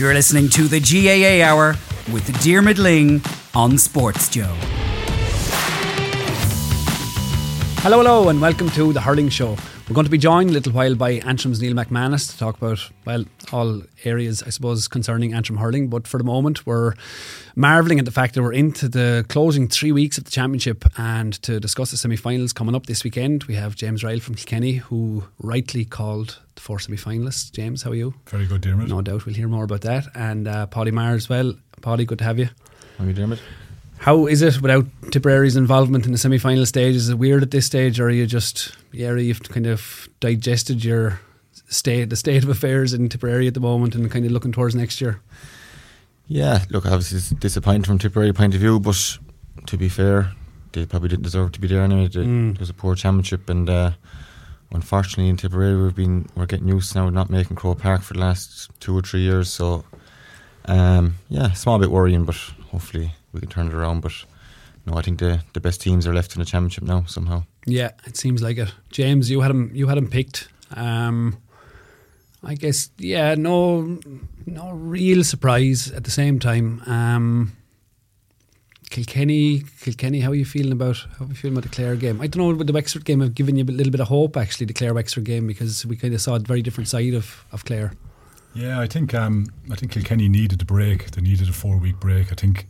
You're listening to the GAA Hour with Diarmuid Lyng on Sports Joe. Hello, hello, and welcome to the Hurling Show. We're going to be joined a little while by Antrim's Neil McManus to talk about, well, all areas, I suppose, concerning Antrim hurling. But for the moment, we're marvelling at the fact that we're into the closing three weeks of the championship. And to discuss the semi finals coming up this weekend, we have James Ryall from Kilkenny, who rightly called the four semi finalists. James, how are you? Very good, Diarmuid. No doubt we'll hear more about that. And uh, Paudie Maher as well. Paudie, good to have you. How are you, Diarmuid? How is it without Tipperary's involvement in the semi final stage? Is it weird at this stage, or are you just, yeah, you've kind of digested your state, the state of affairs in Tipperary at the moment and kind of looking towards next year? Yeah, look, obviously it's disappointing from Tipperary point of view, but to be fair, they probably didn't deserve to be there anyway. They, Mm. It was a poor championship, and uh, unfortunately in Tipperary we've been we're getting used now not making Croke Park for the last two or three years. So, um, yeah, a small bit worrying, but hopefully we can turn it around. But no, I think the the best teams are left in the championship now somehow. Yeah, it seems like it. James, you had him. You had him picked. Um, I guess. Yeah. No. No real surprise at the same time. Um, Kilkenny, Kilkenny. How are you feeling about? How are you feeling about the Clare game? I don't know. Would the Wexford game I've given you a little bit of hope? Actually, the Clare Wexford game because we kind of saw a very different side of of Clare. Yeah, I think um, I think Kilkenny needed a break. They needed a four week break. I think.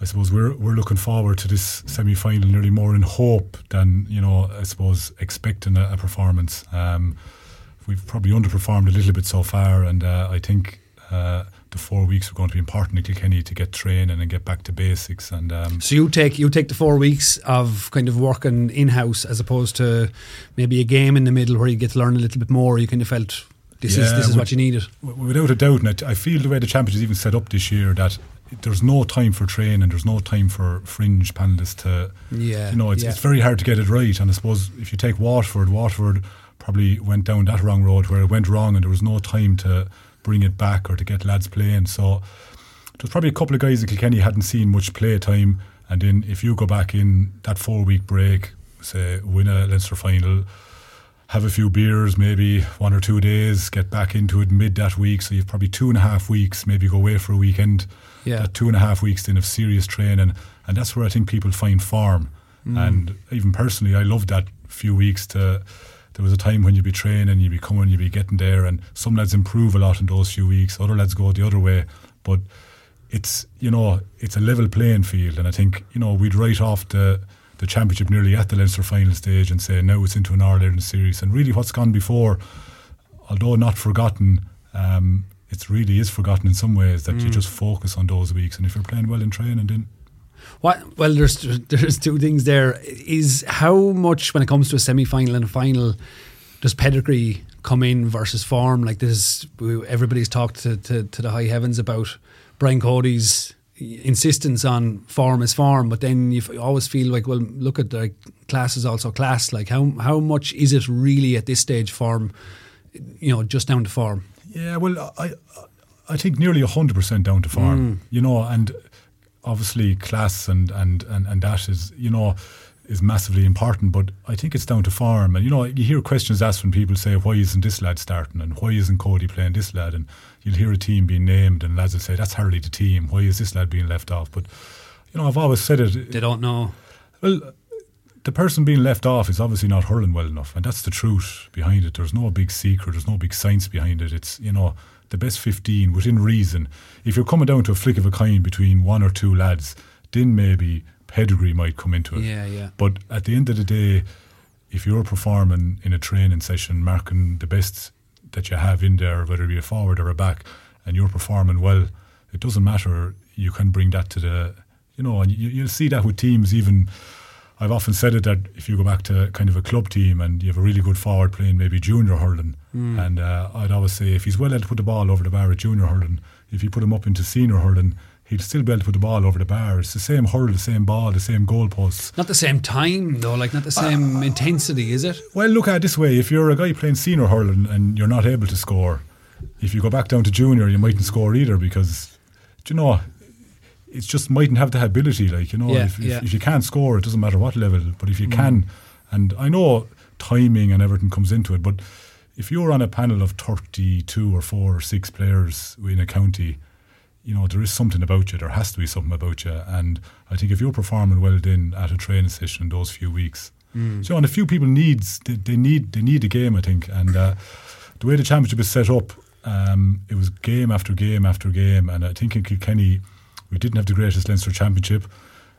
I suppose we're we're looking forward to this semi final nearly more in hope than you know. I suppose expecting a, a performance. Um, we've probably underperformed a little bit so far, and uh, I think uh, the four weeks are going to be important to Kilkenny to get training and get back to basics. And um, So you take you take the four weeks of kind of working in house as opposed to maybe a game in the middle where you get to learn a little bit more. You kind of felt this is this is would- what you needed. Without a doubt, and I, I feel the way the championship is even set up this year that there's no time for training, and there's no time for fringe panelists to, Yeah, you know, it's, yeah. it's very hard to get it right. And I suppose if you take Waterford, Waterford probably went down that wrong road where it went wrong and there was no time to bring it back or to get lads playing. So there's probably a couple of guys in Kilkenny hadn't seen much play time. And then if you go back in that four week break, say, win a Leinster final, have a few beers, maybe one or two days, get back into it mid that week. So you've probably two and a half weeks, maybe go away for a weekend. Yeah. That two and a half weeks then of serious training. And that's where I think people find form. And even personally, I loved that few weeks to. There was a time when you'd be training, you'd be coming, you'd be getting there, and some lads improve a lot in those few weeks. Other lads go the other way, but it's you know it's a level playing field, and I think you know we'd write off the the championship nearly at the Leinster final stage and say now it's into an All Ireland series, and really what's gone before, although not forgotten, um, it really is forgotten in some ways that you mm. just focus on those weeks, and if you're playing well in training, then What? Well, there's there's two things there. Is how much when it comes to a semi final and a final does pedigree come in versus form? Like this, everybody's talked to, to, to the high heavens about Brian Cody's insistence on form is form, but then you always feel like, well, look at the class is also class. Like how how much is it really at this stage form? You know, just down to form. Yeah, well, I I think nearly hundred percent down to form. Mm. You know, and obviously class and, and and and that is you know is massively important. But I think it's down to form. And you know, you hear questions asked when people say, "Why isn't this lad starting?" and "Why isn't Cody playing this lad?" And you'll hear a team being named, and lads will say, "That's hardly the team. Why is this lad being left off?" But you know, I've always said it. They don't know. Well, the person being left off is obviously not hurling well enough, and that's the truth behind it. There's no big secret. There's no big science behind it. It's you know the best 15 within reason. If you're coming down to a flick of a coin between one or two lads, then maybe pedigree might come into it. Yeah, yeah. But at the end of the day, if you're performing in a training session, marking the best that you have in there, whether it be a forward or a back, and you're performing well, it doesn't matter. You can bring that to the, you know, and you, you'll see that with teams even. I've often said it that if you go back to kind of a club team and you have a really good forward playing maybe junior hurling, mm. and uh, I'd always say if he's well able to put the ball over the bar at junior hurling, if you put him up into senior hurling, he'd still be able to put the ball over the bar. It's the same hurl, the same ball, the same goalposts. Not the same time though, like not the same uh, intensity, is it? Well, look at it this way: if you're a guy playing senior hurling and you're not able to score, if you go back down to junior, you mightn't score either because, Do you know, it just mightn't have the ability. Like you know, yeah, if, yeah. if, you can't score, it doesn't matter what level. But if you mm. can, and I know timing and everything comes into it, but if you're on a panel of thirty-two or four or six players in a county, you know there is something about you. There has to be something about you, and I think if you're performing well then at a training session in those few weeks, mm. so and a few people needs they, they need they need a game. I think, and uh, the way the championship is set up, um, it was game after game after game, and I think in Kilkenny we didn't have the greatest Leinster Championship.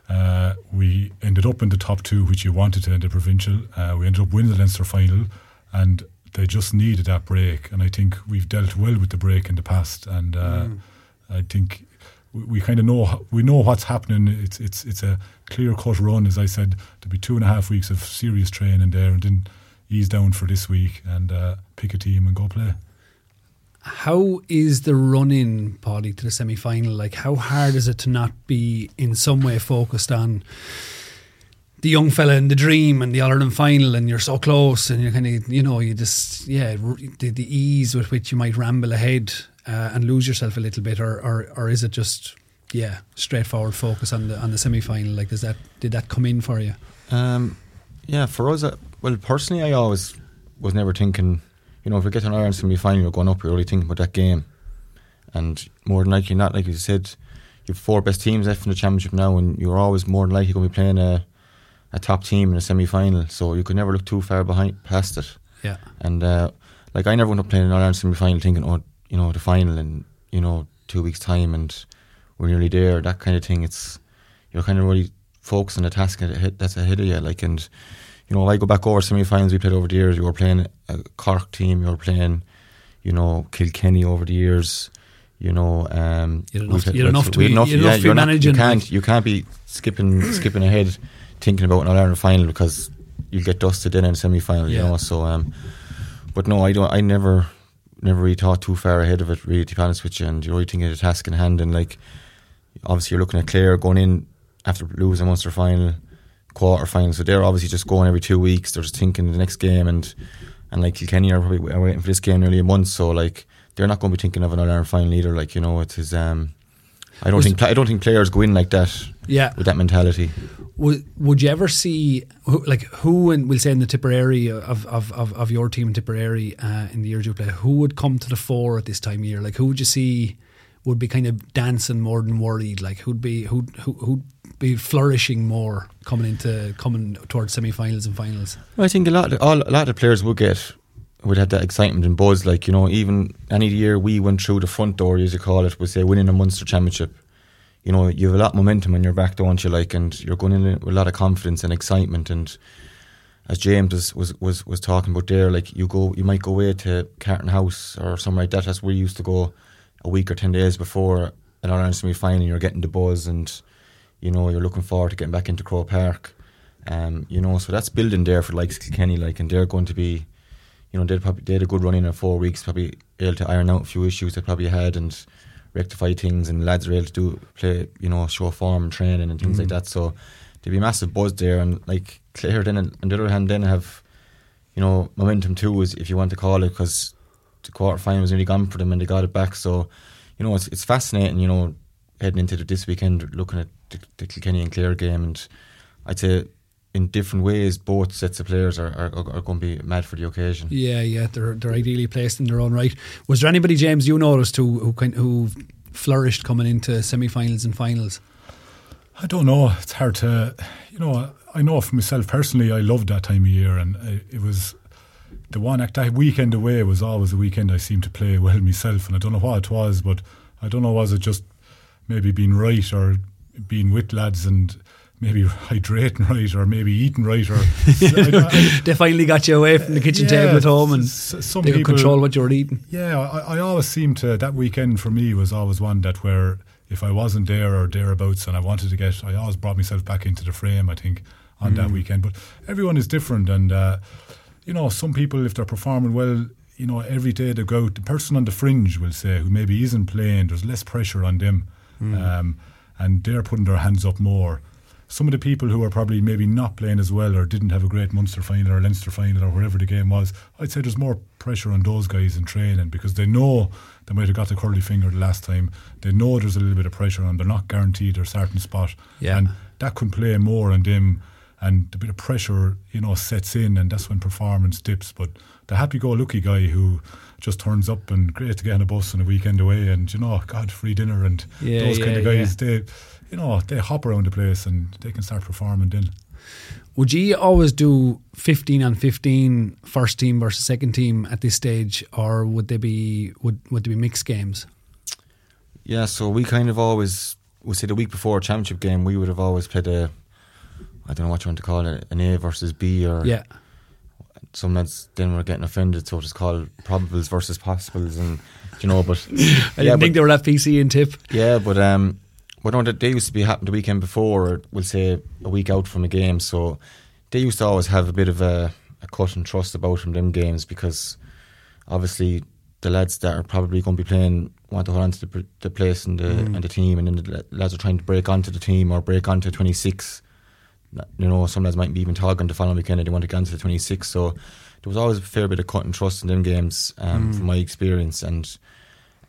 Uh, we ended up in the top two, which you wanted to end the provincial. Uh, we ended up winning the Leinster final, and they just needed that break. And I think we've dealt well with the break in the past. And uh, mm. I think we, we kind of know we know what's happening. It's it's it's a clear cut run, as I said. To be two and a half weeks of serious training there, and then ease down for this week and uh, pick a team and go play. How is the run in, Paudie to the semi final? Like, how hard is it to not be in some way focused on the young fella and the dream and the All Ireland final, and you're so close, and you're kind of, you know, you just, yeah, the, the ease with which you might ramble ahead uh, and lose yourself a little bit, or, or, or is it just, yeah, straightforward focus on the on the semi final? Like, does that did that come in for you? Um, yeah, for us, uh, well, personally, I always was never thinking you know, if we get an Ireland semi final, you're going up, you're only thinking about that game. And more than likely not, like you said, you have four best teams left in the championship now, and you're always more than likely going to be playing a, a top team in a semi final. So you could never look too far behind past it. Yeah. And uh, like I never went up playing an Ireland semi final thinking, oh, you know, the final in you know two weeks time, and we're nearly there. That kind of thing. It's you're kind of really focused on the task that's ahead of you, like and you know, I go back over semi-finals we played over the years. You were playing a Cork team. You were playing, you know, Kilkenny over the years. You know, um, you enough, played, enough to be, enough, enough yeah, to be managing. you can't, you can't be skipping, skipping ahead, thinking about an All-Ireland final because you'll get dusted in in semi-final. Yeah. You know, so um, but no, I don't. I never, never really thought too far ahead of it. Really, to be honest with you, and you're really thinking of the task in hand, and like, obviously, you're looking at Clare going in after losing a Munster final quarter final. So they're obviously just going every two weeks. They're just thinking the next game and and like Kilkenny are probably waiting for this game nearly a month. So like they're not going to be thinking of an Ireland final either. Like you know, it is. Um, I don't Was think I don't think players go in like that. Yeah, with that mentality. Would Would you ever see like who and we'll say in the Tipperary of of, of, of your team in Tipperary uh, in the years you play, who would come to the fore at this time of year? Like who would you see would be kind of dancing more than worried? Like who'd be who who who'd be flourishing more coming into coming towards semi-finals and finals? Well, I think a lot of, all, a lot of players would get would have that excitement and buzz. Like you know, even any year we went through the front door, as you call it, was say winning a Munster championship. You know, you have a lot of momentum in your back, don't you? Like, and you're going in with a lot of confidence and excitement. And as James was was was, was talking about there, like you go, you might go away to Carton House or somewhere like that. That's where you used to go a week or ten days before an Ireland semi final. You're getting the buzz and you know, you're looking forward to getting back into Croke Park. Um, you know, so that's building there for like Kenny, like, and they're going to be, you know, they probably they had a good run in four weeks, probably able to iron out a few issues they probably had and rectify things, and lads are able to do play, you know, show form and training and things mm. like that. So there'll be a massive buzz there, and like Clare then, on the other hand, then have, you know, momentum too, is if you want to call it, because the quarter final was nearly gone for them and they got it back. So, you know, it's it's fascinating, you know, heading into this weekend, looking at the, the Kilkenny and Clare game, and I'd say in different ways, both sets of players are, are, are going to be mad for the occasion. Yeah, yeah, they're they're ideally placed in their own right. Was there anybody, James, you noticed who who kind who flourished coming into semi-finals and finals? I don't know. It's hard to, you know. I know for myself personally, I loved that time of year, and it was the one act that weekend away was always a weekend I seemed to play well myself, and I don't know what it was, but I don't know was it just maybe being right or being with lads and maybe hydrating right or maybe eating right or they finally got you away from the kitchen yeah, table at home and some they people, control what you were eating. Yeah, I, I always seem to that weekend for me was always one that where if I wasn't there or thereabouts and I wanted to get, I always brought myself back into the frame. I think on mm. that weekend, but everyone is different, and uh, you know some people if they're performing well. You know, every day they go out, the person on the fringe will say, who maybe isn't playing, there's less pressure on them. Mm. Um, and they're putting their hands up more some of the people who are probably maybe not playing as well or didn't have a great Munster final or Leinster final or wherever the game was, I'd say there's more pressure on those guys in training because they know they might have got the curly finger the last time. They know there's a little bit of pressure on. them. They're not guaranteed their starting spot, yeah. and that can play more on them. And a bit of pressure, you know, sets in, and that's when performance dips. But the happy-go-lucky guy who just turns up and great to get on a bus on a weekend away, and you know, God, free dinner, and yeah, those yeah, kind of guys, they you know, they hop around the place and they can start performing then. Would you always do 15 on 15 first team versus second team at this stage or would they be would would they be mixed games? Yeah, so we kind of always we say the week before a championship game we would have always played a I don't know what you want to call it, an A versus B or Yeah. Some lads then were getting offended, so it's called probables versus possibles and you know, but I yeah, didn't but, think they were that PC and Tipp. Yeah, but um but no, they used to be happening the weekend before, or we'll say a week out from a game. So they used to always have a bit of a, a cut and trust about them them games because obviously the lads that are probably going to be playing want to hold on to the, the place and the mm. and the team, and then the lads are trying to break onto the team or break onto twenty six. You know, some lads might be even talking the following weekend and they want to onto the twenty six. So there was always a fair bit of cut and trust in them games, um, mm. from my experience, and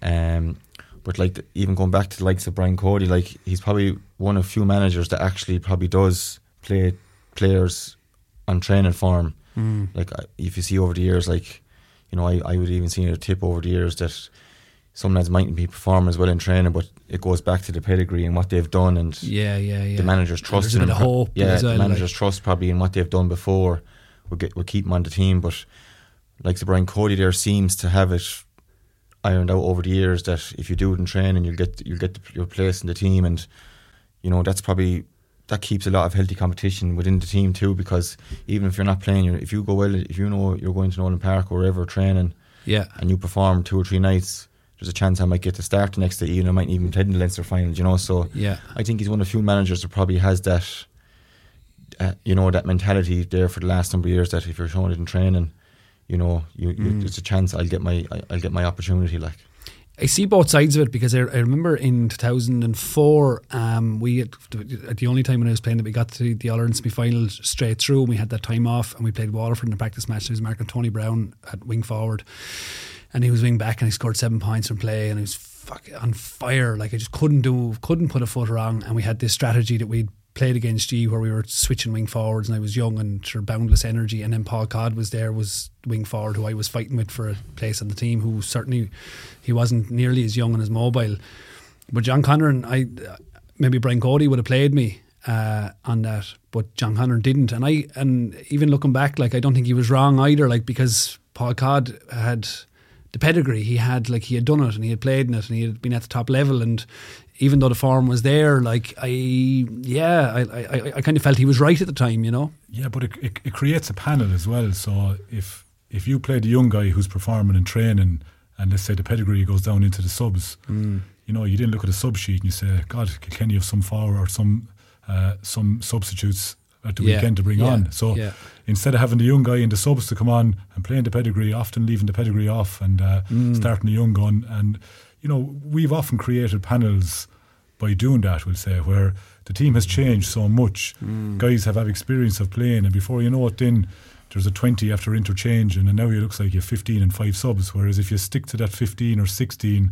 um, but like the, even going back to the likes of Brian Cody, like he's probably one of few managers that actually probably does play players on training form. Mm. Like if you see over the years, like you know, I, I would even see a tip over the years that some lads mightn't be performing as well in training, but it goes back to the pedigree and what they've done and yeah, yeah, yeah. the manager's trust in them. Hope yeah, well, the manager's like. trust probably in what they've done before will get will keep them on the team. But like the Brian Cody there seems to have it ironed out over the years that if you do it in training, you'll get you'll get your place in the team, and you know that's probably that keeps a lot of healthy competition within the team too. Because even if you're not playing, if you go well, if you know you're going to Nowlan Park or wherever training, yeah, and you perform two or three nights, there's a chance I might get to start the next day. You know, I might even play in the Leinster final. You know, so yeah, I think he's one of the few managers that probably has that. Uh, you know that mentality there for the last number of years that if you're showing it in training, you know, you, you, mm. there's a chance I'll get my I'll get my opportunity. Like I see both sides of it because I, I remember in 2004, um, we had, at the only time when I was playing that we got to the All Ireland semi final straight through, and we had that time off, and we played Waterford in the practice match. I was marking Tony Browne at wing forward, and he was wing back, and he scored seven points from play, and he was fuck on fire. Like I just couldn't do, couldn't put a foot wrong, and we had this strategy that we'd played against G where we were switching wing forwards and I was young and sure boundless energy. And then Paul Codd was there was wing forward who I was fighting with for a place on the team who certainly he wasn't nearly as young and as mobile. But John Conran and I maybe Brian Cody would have played me uh, on that but John Conran didn't. And I and even looking back like I don't think he was wrong either like because Paul Codd had the pedigree he had like he had done it and he had played in it and he had been at the top level and even though the form was there, like I, yeah, I, I, I kind of felt he was right at the time, you know. Yeah, but it, it, it creates a panel as well. So if if you play the young guy who's performing and training, and let's say the pedigree goes down into the subs, mm. you know, you didn't look at the sub sheet and you say, God, can you have some forward or some uh, some substitutes at the yeah. weekend to bring yeah. on? So yeah. instead of having the young guy in the subs to come on and playing the pedigree, often leaving the pedigree off and uh, mm. starting the young gun and you know, we've often created panels by doing that, we'll say, where the team has changed so much. Mm. Guys have had experience of playing, and before you know it, then there's a 20 after interchange, and now it looks like you have 15 and five subs. Whereas if you stick to that 15 or 16,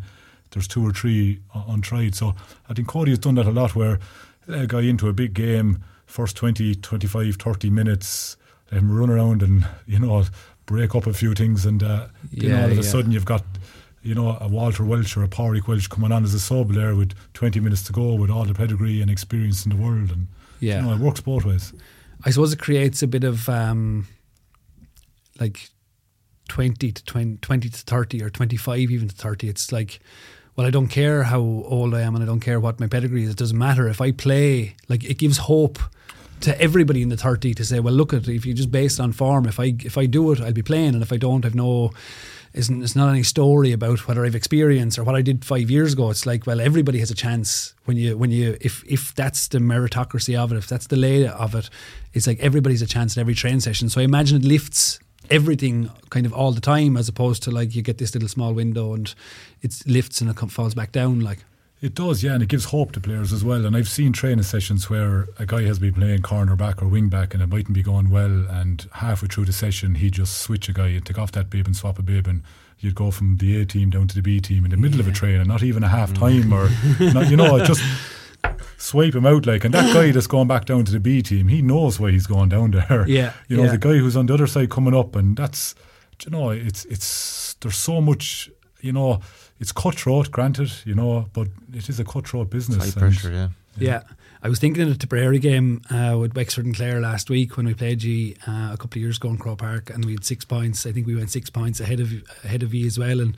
there's two or three untried. So I think Cody has done that a lot where a guy into a big game, first 20, 25, 30 minutes, let him run around and, you know, break up a few things. And, uh, you know, all of a yeah. sudden you've got, you know, a Walter Walsh or a Pádraig Walsh coming on as a sub there with 20 minutes to go with all the pedigree and experience in the world. And, Yeah. you know, it works both ways. I suppose it creates a bit of um, like 20 to 20, 20 to 30 or 25 even to 30. It's like, well, I don't care how old I am and I don't care what my pedigree is. It doesn't matter. If I play, like, it gives hope to everybody in the 30 to say, well, look at if you just based on form, if I if I do it, I'll be playing, and if I don't, I've no. Isn't it's not any story about whether I've experienced or what I did five years ago. It's like well, everybody has a chance when you when you if if that's the meritocracy of it, if that's the lay of it, it's like everybody's a chance at every train session. So I imagine it lifts everything kind of all the time, as opposed to like you get this little small window and it lifts and it falls back down. Like It does, yeah, and it gives hope to players as well. And I've seen training sessions where a guy has been playing corner back or wing back and it mightn't be going well, and halfway through the session, he'd just switch a guy and take off that bib and swap a bib, and you'd go from the A team down to the B team in the middle of a train, and not even a half mm. time or, not, you know, just swipe him out like. And that guy that's going back down to the B team, he knows why he's going down there. Yeah, you know, yeah. the guy who's on the other side coming up, and that's, you know, it's it's there's so much, you know, it's cutthroat, granted, you know, but it is a cutthroat business. High and- pressure, yeah. Yeah. I was thinking of the Tipperary game uh, with Wexford and Clare last week when we played G uh, a couple of years ago in Croke Park and we had six points. I think we went six points ahead of ahead of you as well and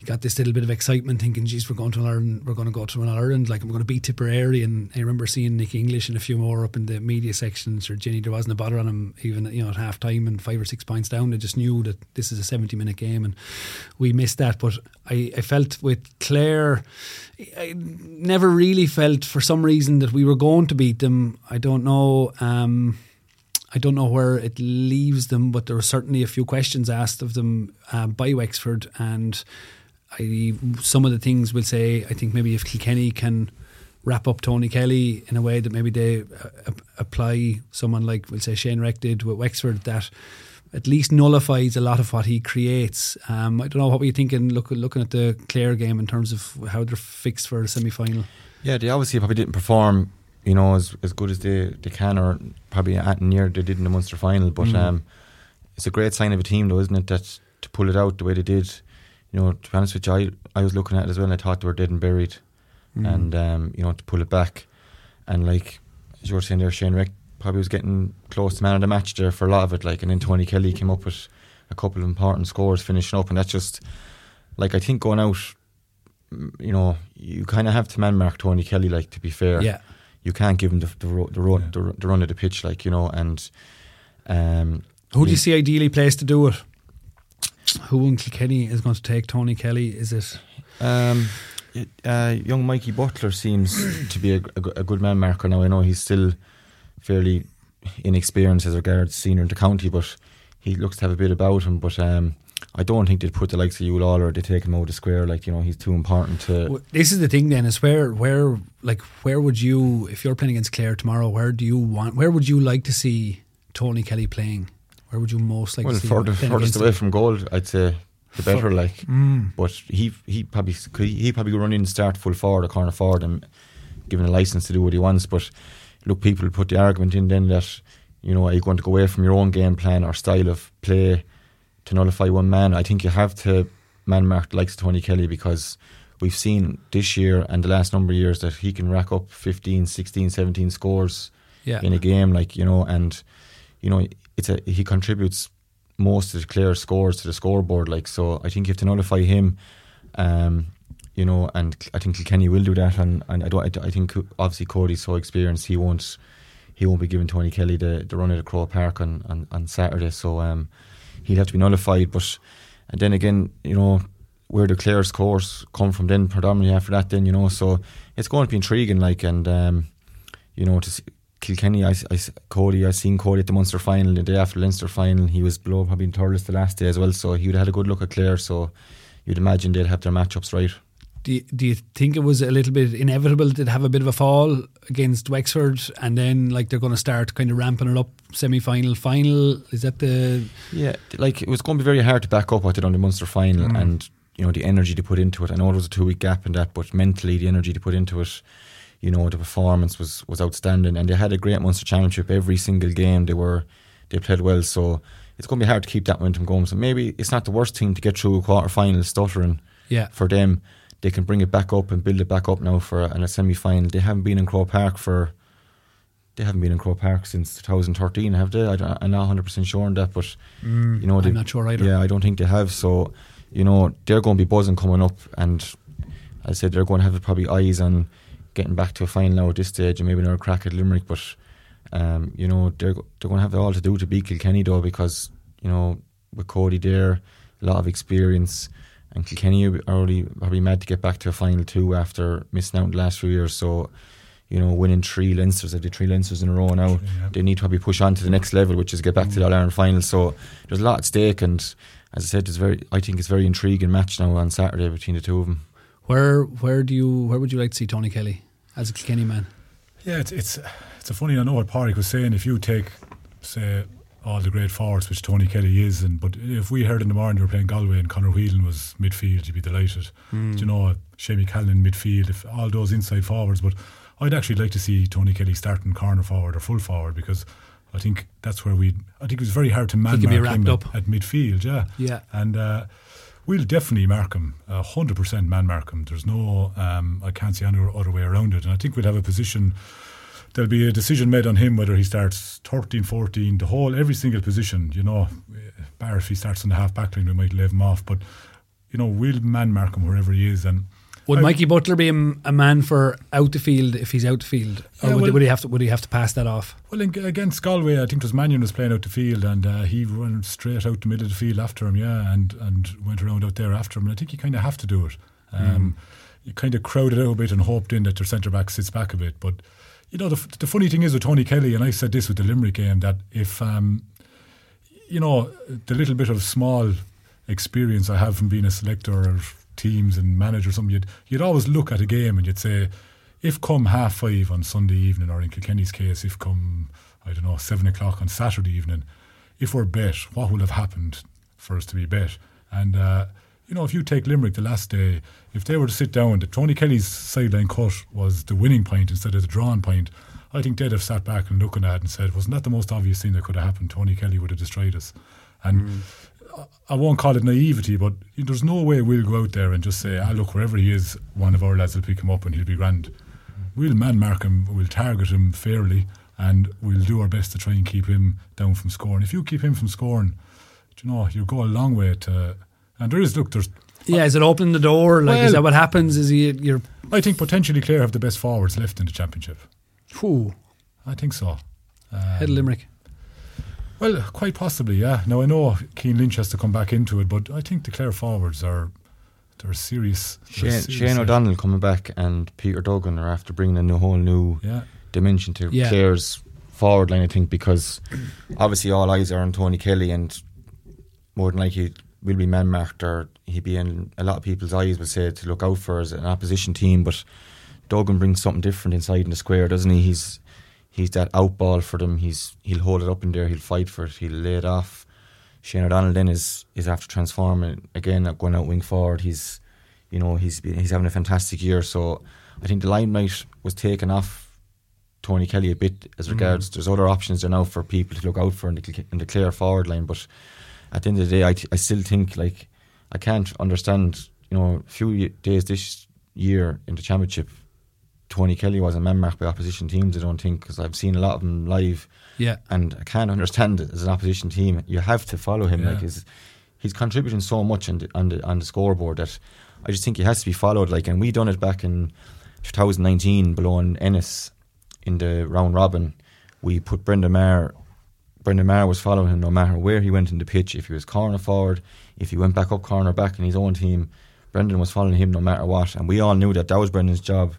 you got this little bit of excitement thinking, geez, we're going to Ireland, we're going to go to an Ireland, like I'm going to beat Tipperary and I remember seeing Nick English and a few more up in the media section. Sure, Ginny, there wasn't a bother on him even you know at half time and five or six points down. They just knew that this is a 70 minute game and we missed that. But I, I felt with Clare, I never really felt for some reason that we were going to beat them. I don't know. Um, I don't know where it leaves them, but there were certainly a few questions asked of them uh, by Wexford, and I some of the things we'll say. I think maybe if Kilkenny can wrap up Tony Kelly in a way that maybe they uh, apply someone like we'll say Shane Reck did with Wexford that at least nullifies a lot of what he creates. Um, I don't know what were you thinking look, looking at the Clare game in terms of how they're fixed for a semi final. Yeah, they obviously probably didn't perform, you know, as as good as they, they can, or probably at near they did in the Munster final. But Mm. um, it's a great sign of a team, though, isn't it? That to pull it out the way they did. You know, to be honest with you, I, I was looking at it as well, and I thought they were dead and buried, Mm. and um, you know, to pull it back, and like as you were saying there, Shane Reck probably was getting close to man of the match there for a lot of it. Like, and then Tony Kelly came up with a couple of important scores, finishing up, and that's just like I think going out you know, you kind of have to man mark Tony Kelly. Like to be fair, Yeah. you can't give him the the, ro- the, ro- Yeah. the, the run of the pitch, like you know. And um, Who do you see ideally placed to do it? Who in Kilkenny is going to take Tony Kelly? Is it? Um, uh, young Mikey Butler seems to be a, a a good man marker now. I know he's still fairly inexperienced as regards senior in the county, but he looks to have a bit about him. But um, I don't think they'd put the likes of you all or they take him out of the square. Like you know, he's too important to. This is the thing. Then is where where like where would you if you're playing against Clare tomorrow? Where do you want? Where would you like to see Tony Kelly playing? Where would you most like well, to see? further, furthest away him? from goal, I'd say the better. like, Mm. but he he probably could he probably run in and start full forward or corner forward and given a license to do what he wants. But look, people put the argument in then that you know are you going to go away from your own game plan or style of play to nullify one man? I think you have to man mark the likes of Tony Kelly because we've seen this year and the last number of years that he can rack up 15, 16, 17 scores Yeah. in a game, like you know, and you know, it's a he contributes most of the Clare scores to the scoreboard. Like so, I think you have to nullify him. Um, you know, and I think Kilkenny will do that, and, and I don't. I, I think obviously Cody's so experienced, he won't. He won't be giving Tony Kelly the, the run at the Croke Park on, on, on Saturday, so um, he'd have to be nullified. But and then again, you know, where the Clare scores come from, then predominantly after that, then you know, so it's going to be intriguing. Like and um, you know, to see, Kilkenny, I, I, Cody, I seen Cody at the Munster final the day after Leinster final. He was below probably in Thurles the last day as well, so he would have had a good look at Clare. So you'd imagine they'd have their matchups right. Do you, do you think it was a little bit inevitable to have a bit of a fall against Wexford, and then like they're going to start kind of ramping it up semi final, final? Is that the Yeah, like it was going to be very hard to back up what they did on the Munster final, mm. and you know the energy to put into it. I know there was a two week gap in that, but mentally the energy to put into it, you know, the performance was, was outstanding, and they had a great Munster Championship. Every single game they were they played well. So it's going to be hard to keep that momentum going. So maybe it's not the worst thing to get through a quarter final stuttering. Yeah. For them, they can bring it back up and build it back up now for a, a semi final. They haven't been in Croke Park for. They haven't been in Croke Park since 2013, have they? I am not 100 percent sure on that, but Mm, you know, I'm not sure either. Yeah, I don't think they have. So, you know, they're going to be buzzing coming up, and I said they're going to have probably eyes on getting back to a final now at this stage, and maybe another crack at Limerick. But um, you know, they're they're going to have it all to do to beat Kilkenny though, because you know with Cody there, a lot of experience, and Kilkenny are already probably mad to get back to a final two after missing out the last few years. So. You know, winning three Leinsters, they did three Leinsters in a row now. yeah. They need to probably push on to the next level, which is get back to the mm. All Ireland final. So there's a lot at stake, and as I said, it's very. I think it's a very intriguing match now on Saturday between the two of them. Where where do you where would you like to see Tony Kelly as a Kilkenny man? Yeah, it's it's it's a funny. I know what Pádraig was saying. If you take, say, all the great forwards, which Tony Kelly is, and but if we heard in the morning they were playing Galway and Conor Whelan was midfield, you'd be delighted. Do you know, Shamie Callan midfield, if all those inside forwards. But I'd actually like to see Tony Kelly starting corner forward or full forward because I think that's where we. I think it was very hard to man mark him at, at midfield. Yeah, Yeah. and. Uh, We'll definitely mark him, a hundred percent man mark him. There's no, um, I can't see any other way around it. And I think we'll have a position there'll be a decision made on him whether he starts 13, 14, the whole, every single position. You know, bar if he starts on the half back line, we might leave him off. But, you know, we'll man mark him wherever he is. And Would I- Mikey Butler be a, man for out the field if he's out the field, or Yeah, would, well- would he have to would he have to pass that off? Well, in, against Galway, I think it was Mannion was playing out the field, and uh, he ran straight out the middle of the field after him, yeah, and and went around out there after him. And I think you kind of have to do it. Um, You kind of crowd it out a bit and hoped in that their centre back sits back a bit. But you know, the, the funny thing is with Tony Kelly, and I said this with the Limerick game, that if um, you know the little bit of small experience I have from being a selector of teams and manager, or something, you'd you'd always look at a game and you'd say, if come half five on Sunday evening, or in Kilkenny's case, if come I don't know seven o'clock on Saturday evening, if we're bet, what will have happened for us to be bet? And uh, you know, if you take Limerick the last day, if they were to sit down, the Tony Kelly's sideline cut was the winning point instead of the drawn point. I think they'd have sat back and looking at it and said, wasn't that the most obvious thing that could have happened? Tony Kelly would have destroyed us. And I- I won't call it naivety, but there's no way we'll go out there and just say, ah, look, wherever he is, one of our lads will pick him up and he'll be grand. We'll man mark him, we'll target him fairly, and we'll do our best to try and keep him down from scoring. If you keep him from scoring, do you know, you'll go a long way to. And there is, look, there's. Yeah, is it opening the door? Like, is that what happens? Is he you're? I think potentially Clare have the best forwards left in the championship. Whew, I think so. head of um, Limerick. Well, quite possibly, yeah. Now I know Cian Lynch has to come back into it, but I think the Clare forwards are they're serious. they're Shane, serious, Shane. O'Donnell coming back and Peter Duggan are after bringing in a whole new Yeah, dimension to Yeah. Clare's forward line, I think, because obviously all eyes are on Tony Kelly and more than likely will be man marked or he'd be in a lot of people's eyes would say to look out for as an opposition team. But Duggan brings something different inside in the square, doesn't he? He's he's that out ball for them. He's he'll hold it up in there, he'll fight for it, he'll lay it off. Shane O'Donnell then is is after transforming again, going out wing forward. He's you know he's been, he's having a fantastic year. So I think the limelight was taken off Tony Kelly a bit as mm. regards. There's other options there now for people to look out for in the, in the Clare forward line. But at the end of the day, I, t- I still think like I can't understand. You know, a few days this year in the championship, Tony Kelly wasn't man marked by opposition teams. I don't think because I've seen a lot of them live Yeah, and I can't understand it as an opposition team. You have to follow him. Yeah. Like his, he's contributing so much on the, on the on the scoreboard that I just think he has to be followed. Like, and we done it back in 2019 below in Ennis in the round robin. We put Brendan Maher. Brendan Maher was following him no matter where he went in the pitch. If he was corner forward, if he went back up corner back in his own team, Brendan was following him no matter what. And we all knew that that was Brendan's job.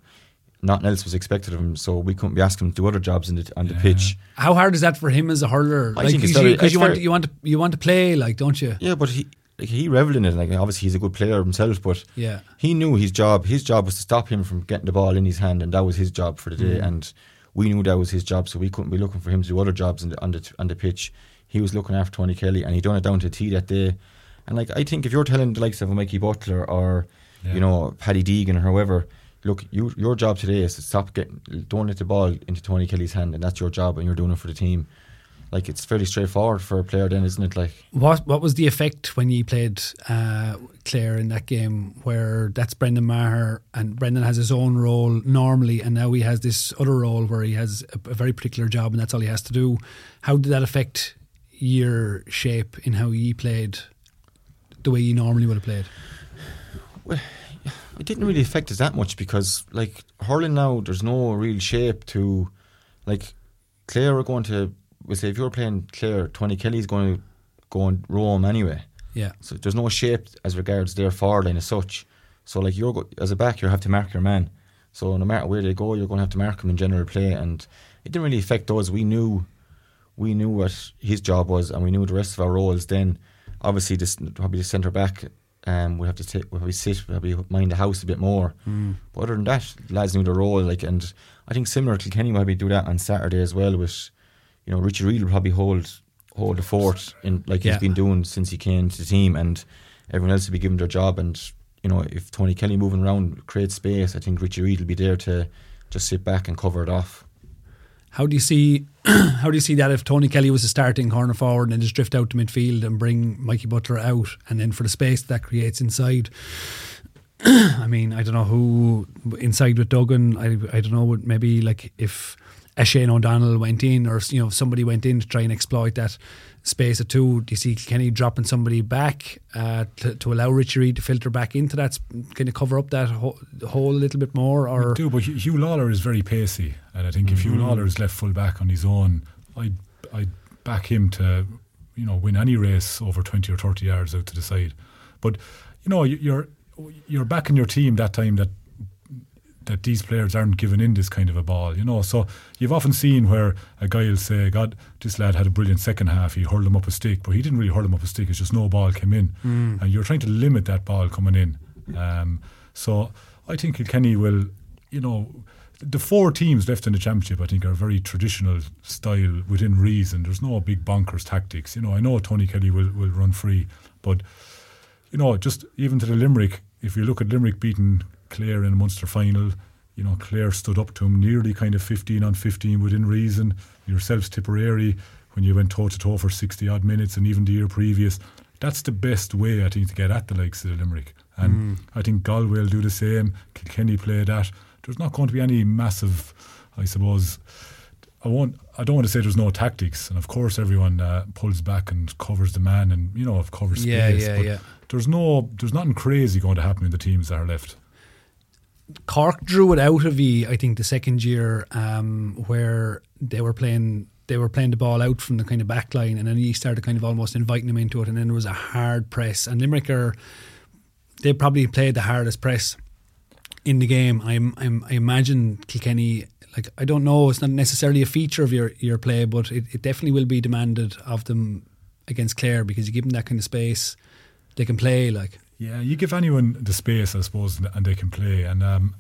Nothing else was expected of him, so we couldn't be asking him to do other jobs in the, on the pitch. how hard is that for him as a hurler? I Like, think because you, you want you want to you want to play, like, don't you? Yeah, but he like, he revelled in it. Like obviously he's a good player himself, but Yeah. he knew his job. His job was to stop him from getting the ball in his hand, and that was his job for the day. Mm. And we knew that was his job, so we couldn't be looking for him to do other jobs in the, on the on the pitch. He was looking after Tony Kelly, and he done it down to T that day. And like I think if you're telling the likes of a Mikey Butler or Yeah. you know Paddy Deegan or whoever, look, you, your job today is to stop getting, don't let the ball into Tony Kelly's hand, and that's your job, and you're doing it for the team. Like it's fairly straightforward for a player, then, isn't it? Like What what was the effect when you played uh, Clare in that game, where that's Brendan Maher and Brendan has his own role normally, and now he has this other role where he has a, a very particular job and that's all he has to do. How did that affect your shape in how you played, the way you normally would have played? Well, it didn't really affect us that much because like hurling now, there's no real shape to, like Clare are going to. We say if you're playing Clare, Tony Kelly's going to go and roam anyway. Yeah, So there's no shape as regards their forward line as such. So like you're go- as a back, you have to mark your man. So no matter where they go, you're going to have to mark them in general play, and it didn't really affect us. We knew, we knew what his job was, and we knew the rest of our roles. Then, obviously, this probably the centre back, um, we have to sit, we sit, we mind the house a bit more. But other than that, lads knew the role. Like, and I think similar to Kenny probably do that on Saturday as well. With, you know, Richie Reid will probably hold hold the fort in like Yeah. he's been doing since he came to the team, and everyone else will be given their job. And you know, if Tony Kelly moving around creates space, I think Richie Reid will be there to just sit back and cover it off. How do you see how do you see that if Tony Kelly was a starting corner forward and then just drift out to midfield and bring Mikey Butler out and then for the space that creates inside? I mean, I don't know who inside with Duggan. I I don't know what maybe like if a Shane O'Donnell went in or you know somebody went in to try and exploit that space at two. Do you see Kenny dropping somebody back uh, to, to allow Richie Reid to filter back into that, kind of cover up that ho- hole a little bit more? Or We do, but Huw Lawlor is very pacey, and I think if Mm-hmm. Huw Lawlor is left full back on his own, I'd I'd back him to you know win any race over twenty or thirty yards out to the side. But you know you- you're you're backing your team that time that that these players aren't giving in this kind of a ball, you know. So you've often seen where a guy will say, "God, this lad had a brilliant second half. He hurled him up a stick, but he didn't really hurl him up a stick. It's just no ball came in, and you're trying to limit that ball coming in. Um, so I think Kilkenny will, you know, the four teams left in the championship, I think, are very traditional style within reason. There's no big bonkers tactics. You know, I know Tony Kelly will will run free, but you know, just even to the Limerick, if you look at Limerick beating Clare in a Munster final, you know, Clare stood up to him nearly kind of 15 on 15 within reason. Yourselves, Tipperary, when you went toe to toe for 60 odd minutes, and even the year previous, that's the best way, I think, to get at the likes of the Limerick. And I think Galway will do the same. Kilkenny play that. There's not going to be any massive, I suppose, I won't. I don't want to say there's no tactics, and of course everyone uh, pulls back and covers the man, and you know covers space. Yeah, yeah, but yeah. There's no, there's nothing crazy going to happen in the teams that are left. Cork drew it out of you, I think, the second year um, where they were playing they were playing the ball out from the kind of back line and then he started kind of almost inviting them into it and then there was a hard press and Limerick are they probably played the hardest press in the game. I'm, I'm I imagine Kilkenny like I don't know, it's not necessarily a feature of your, your play, but it, it definitely will be demanded of them against Clare because you give them that kind of space, they can play like Yeah, you give anyone the space, I suppose, and- they can play. And um,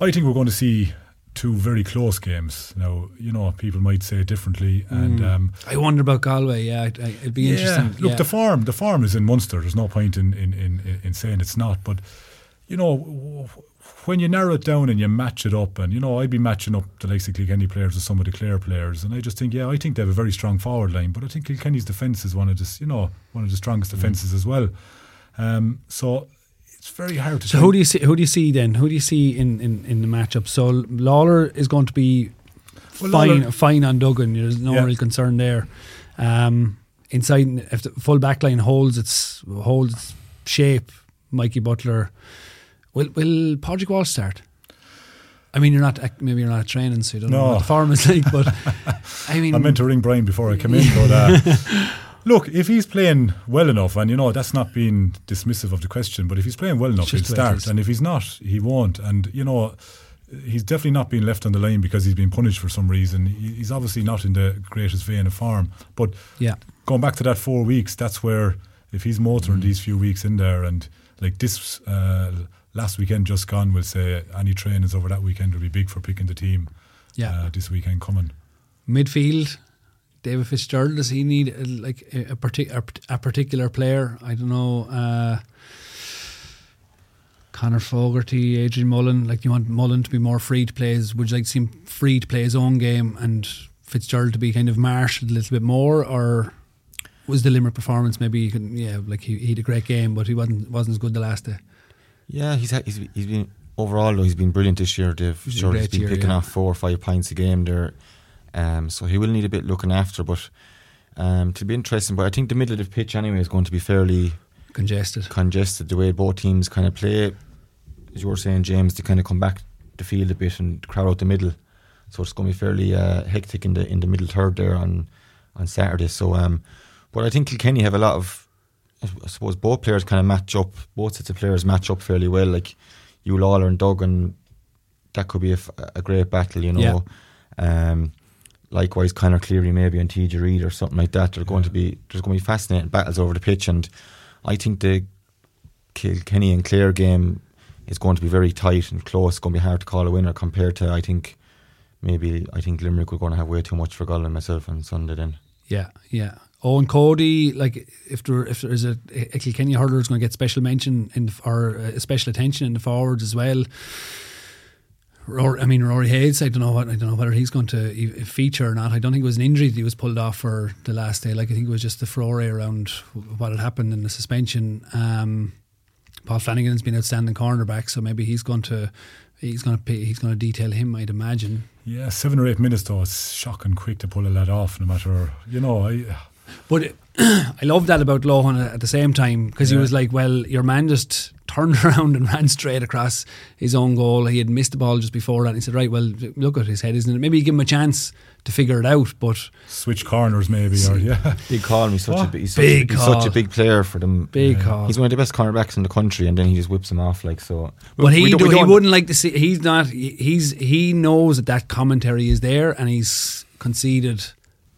I think we're going to see two very close games. Now, you know, people might say it differently, and um, I wonder about Galway. Yeah, it, it'd be interesting. Look, yeah. the farm, the farm is in Munster. There's no point in, in, in, in saying it's not. But you know, when you narrow it down and you match it up, and you know, I'd be matching up the likes of Kilkenny players with some of the Clare players, and I just think, yeah, I think they have a very strong forward line. But I think Kilkenny's defence is one of the, you know, one of the strongest Mm. defences as well. Um, so it's very hard to. So who do you see? Who do you see then? Who do you see in, in, in the matchup? So Lawlor is going to be Well, fine Lawlor- fine on Duggan. There's no Yeah. real concern there. Um, inside, if the full back line holds its holds its shape, Mikey Butler will will Wall start? I mean, you're not maybe you're not training, so you don't know what the form is like. But I mean, I meant to ring Brian before I came in, but uh, look, if he's playing well enough, and you know that's not being dismissive of the question, but if he's playing well enough, he'll Just the way it is. start, and if he's not, he won't. And you know, he's definitely not being left on the line because he's been punished for some reason. He's obviously not in the greatest vein of form. But yeah, going back to that four weeks, that's where if he's motoring Mm. these few weeks in there, and like this uh, last weekend just gone, we'll say any trainings over that weekend will be big for picking the team. yeah. uh, this weekend coming. midfield. David Fitzgerald does he need uh, like a, a, partic- a, a particular player? I don't know. Uh, Conor Fogarty, Adrian Mullen. Like, you want Mullen to be more free to play? Would you like to see him free to play his own game and Fitzgerald to be kind of marshaled a little bit more, or was the Limerick performance maybe you can yeah like he, he had a great game, but he wasn't wasn't as good the last day. Yeah, he's he's he's been overall though he's been brilliant this year. He's sure been he's been year, picking yeah. off four or five pints a game there, um, so he will need a bit looking after. But um, to be interesting, but I think the middle of the pitch anyway is going to be fairly Congested. congested. The way both teams kind of play, as you were saying, James, to kind of come back the field a bit and crowd out the middle. So it's going to be fairly uh, hectic in the in the middle third there on on Saturday. So, um, but I think Kilkenny have a lot of, I suppose both players kind of match up. Both sets of players match up fairly well. Like Huw Lawlor and Doug, and that could be a great battle. You know. Um, likewise, Conor Cleary maybe and TJ Reid or something like that. They're going to be there's going to be fascinating battles over the pitch, and I think the Kilkenny and Clare game is going to be very tight and close. It's going to be hard to call a winner compared to I think maybe I think Limerick were going to have way too much for Galway myself on Sunday. Then Yeah, yeah. Oh, and Cody, like if there if there is a, a Kilkenny hurler is going to get special mention in the, or uh, special attention in the forwards as well. Rory, I mean Rory Hayes. I don't know what I don't know whether he's going to feature or not. I don't think it was an injury that he was pulled off for the last day. Like I think it was just the foray around what had happened in the suspension. Um, Paul Flanagan's been outstanding cornerback, so maybe he's going to he's going to pay, he's going to detail him. I'd imagine. Yeah, seven or eight minutes though. It's shocking quick to pull a lad off. No matter, you know, I But I love that about Lohan at the same time because he was like, well, your man just turned around and ran straight across his own goal. He had missed the ball just before that. And he said, right, well, look at his head, isn't it? Maybe give him a chance to figure it out. But switch corners maybe, or yeah, big call. He's such a What? big, he's such, Big a, he's such a big player for them. big call. He's one of the best cornerbacks in the country, and then he just whips him off like so. but he, We don't- do, we he wouldn't like to see. He's not. He's he knows that that commentary is there, and he's conceded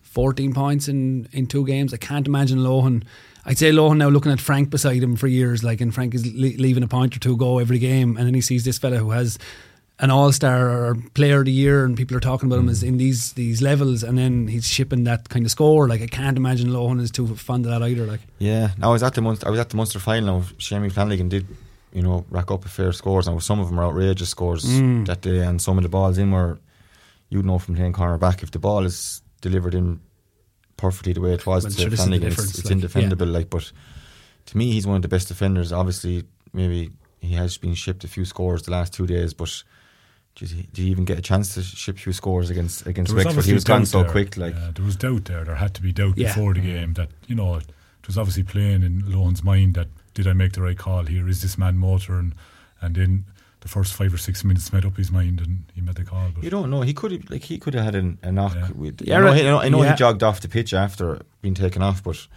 fourteen points in in two games. I can't imagine Lohan. I'd say Lohan now looking at Frank beside him for years, like, and Frank is le- leaving a point or two go every game, and then he sees this fella who has an all star or player of the year, and people are talking about him as in these these levels, and then he's shipping that kind of score. Like, I can't imagine Lohan is too fond of that either. Like, Yeah, no, I was at the Munster, I was at the Munster final. Now, Shamie Flanagan did, you know, rack up a fair scores. and some of them are outrageous scores Mm. that day, and some of the balls in were, you'd know from playing corner back if the ball is delivered in perfectly the way it was Well, to sure, this Flanagan, it's, difference, it's like, indefendable. Like, but to me, he's one of the best defenders. Obviously, maybe he has been shipped a few scores the last two days, but. Did he, did he even get a chance to ship a few scores against against There Wexford? He was gone so there. quick. Like, Yeah, there was doubt there. There had to be doubt Yeah. before the game that you know it was obviously playing in Lohan's mind that did I make the right call here? Is this man motor? And and then the first five or six minutes made up his mind and he made the call. But You don't know. He could have like he could have had an, a knock. Yeah. With, Yeah, I know, he, I know, I know Yeah. he jogged off the pitch after being taken off, but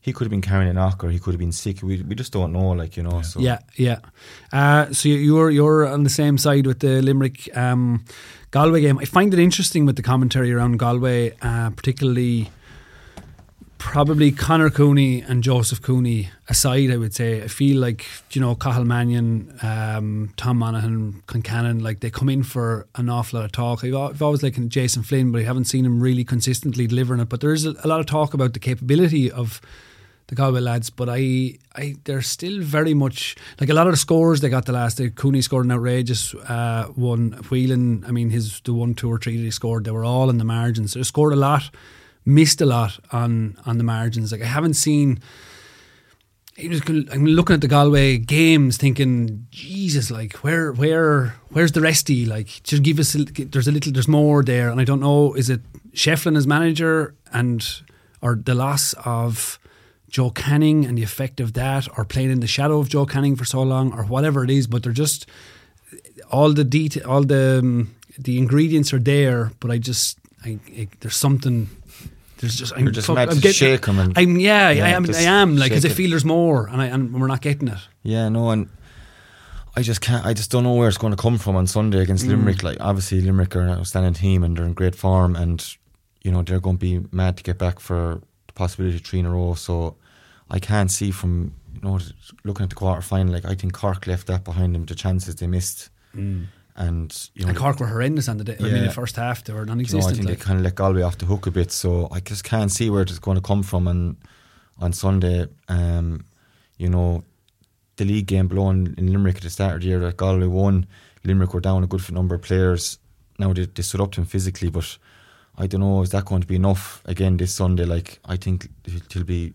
he could have been carrying a knock or he could have been sick. We, we just don't know. Like you know. So Yeah, yeah. Uh, so you- you're you're on the same side with the Limerick um, Galway game. I find it interesting with the commentary around Galway, uh, particularly probably Conor Cooney and Joseph Cooney aside. I would say I feel like you know Cathal Mannion, um, Tom Monaghan, Concannon, like they come in for an awful lot of talk. I've, always likened Jason Flynn, but I haven't seen him really consistently delivering it. But there is a, a lot of talk about the capability of the Galway lads, but I, I, they're still very much like a lot of the scores they got the last day. Cooney scored an outrageous uh, one. Whelan, I mean, his the one, two, or three that he scored, they were all in the margins. They scored a lot, missed a lot on on the margins. Like I haven't seen. Was, I'm looking at the Galway games, thinking, Jesus, like where, where, where's the resty? Like, just give us. A, there's a little, there's more there, and I don't know. Is it Shefflin as manager and or the loss of Joe Canning and the effect of that, or playing in the shadow of Joe Canning for so long, or whatever it is? But they're just all the detail, all the um, the ingredients are there, but I just, I, I there's something. There's just I'm You're just fuck- mad I'm to getting- shake 'em and- I'm yeah, Yeah, I am. I am like because I feel there's more, and I and we're not getting it. Yeah, no, and I just can't. I just don't know where it's going to come from on Sunday Mm. against Limerick. Like, obviously, Limerick are an outstanding team and they're in great form, and you know they're going to be mad to get back for the possibility of three in a row. So I can't see from you know looking at the quarter final. Like, I think Cork left that behind them. The chances they missed, and you know, And Cork were horrendous on the day. I mean, the first half they were you know, I non-existent. think like. they kind of let Galway off the hook a bit. So I just can't see where it's going to come from. And on Sunday, um, you know, the league game blown in Limerick at the start of the year that Galway won. Limerick were down a good number of players. Now they, they stood up to him physically, but I don't know, is that going to be enough again this Sunday? Like, I think it'll be,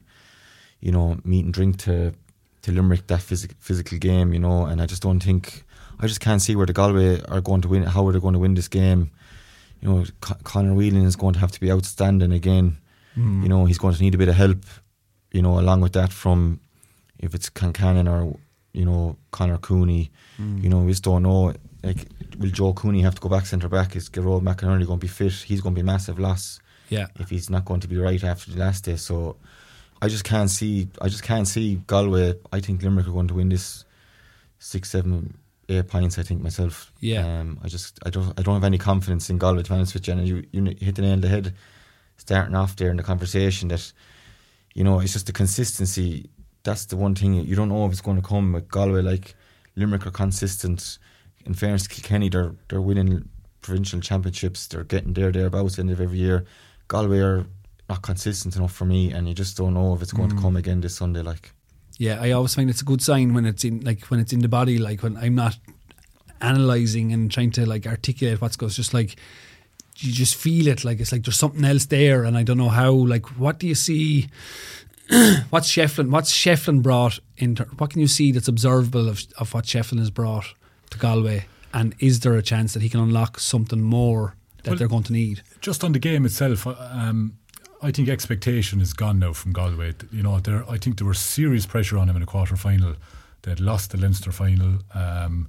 you know, meat and drink to, to Limerick, that phys- physical game, you know, and I just don't think, I just can't see where the Galway are going to win, how are they going to win this game. You know, Con- Conor Whelan is going to have to be outstanding again. Mm. You know, he's going to need a bit of help, you know, along with that from if it's Concannon or, you know, Conor Cooney. Mm. You know, we just don't know. Like, will Joe Cooney have to go back centre back? Is Gearóid McInerney going to be fit? He's going to be a massive loss Yeah. if he's not going to be right after the last day. So I just can't see. I just can't see Galway. I think Limerick are going to win this six, seven, eight points. I think myself. Yeah. Um, I just I don't I don't have any confidence in Galway. To be honest with you, and you you hit the nail on the head starting off there in the conversation that you know it's just the consistency. That's the one thing you don't know if it's going to come with Galway. Like Limerick are consistent. In fairness, to Kilkenny they're they're winning provincial championships. They're getting there thereabouts the end of every year. Galway are not consistent enough for me, and you just don't know if it's going Mm. to come again this Sunday. Like, Yeah, I always find it's a good sign when it's in like when it's in the body, like when I'm not analysing and trying to like articulate what's going. It's just like you just feel it, like it's like there's something else there, and I don't know how. Like, what do you see? what's Shefflin? What's Shefflin brought into? What can you see that's observable of of what Shefflin has brought to Galway? And is there a chance that he can unlock something more that Well, they're going to need? just on the game itself, uh, um, I think expectation is gone now from Galway. You know, there I think there was serious pressure on him in the quarter final. They had lost the Leinster final. Um,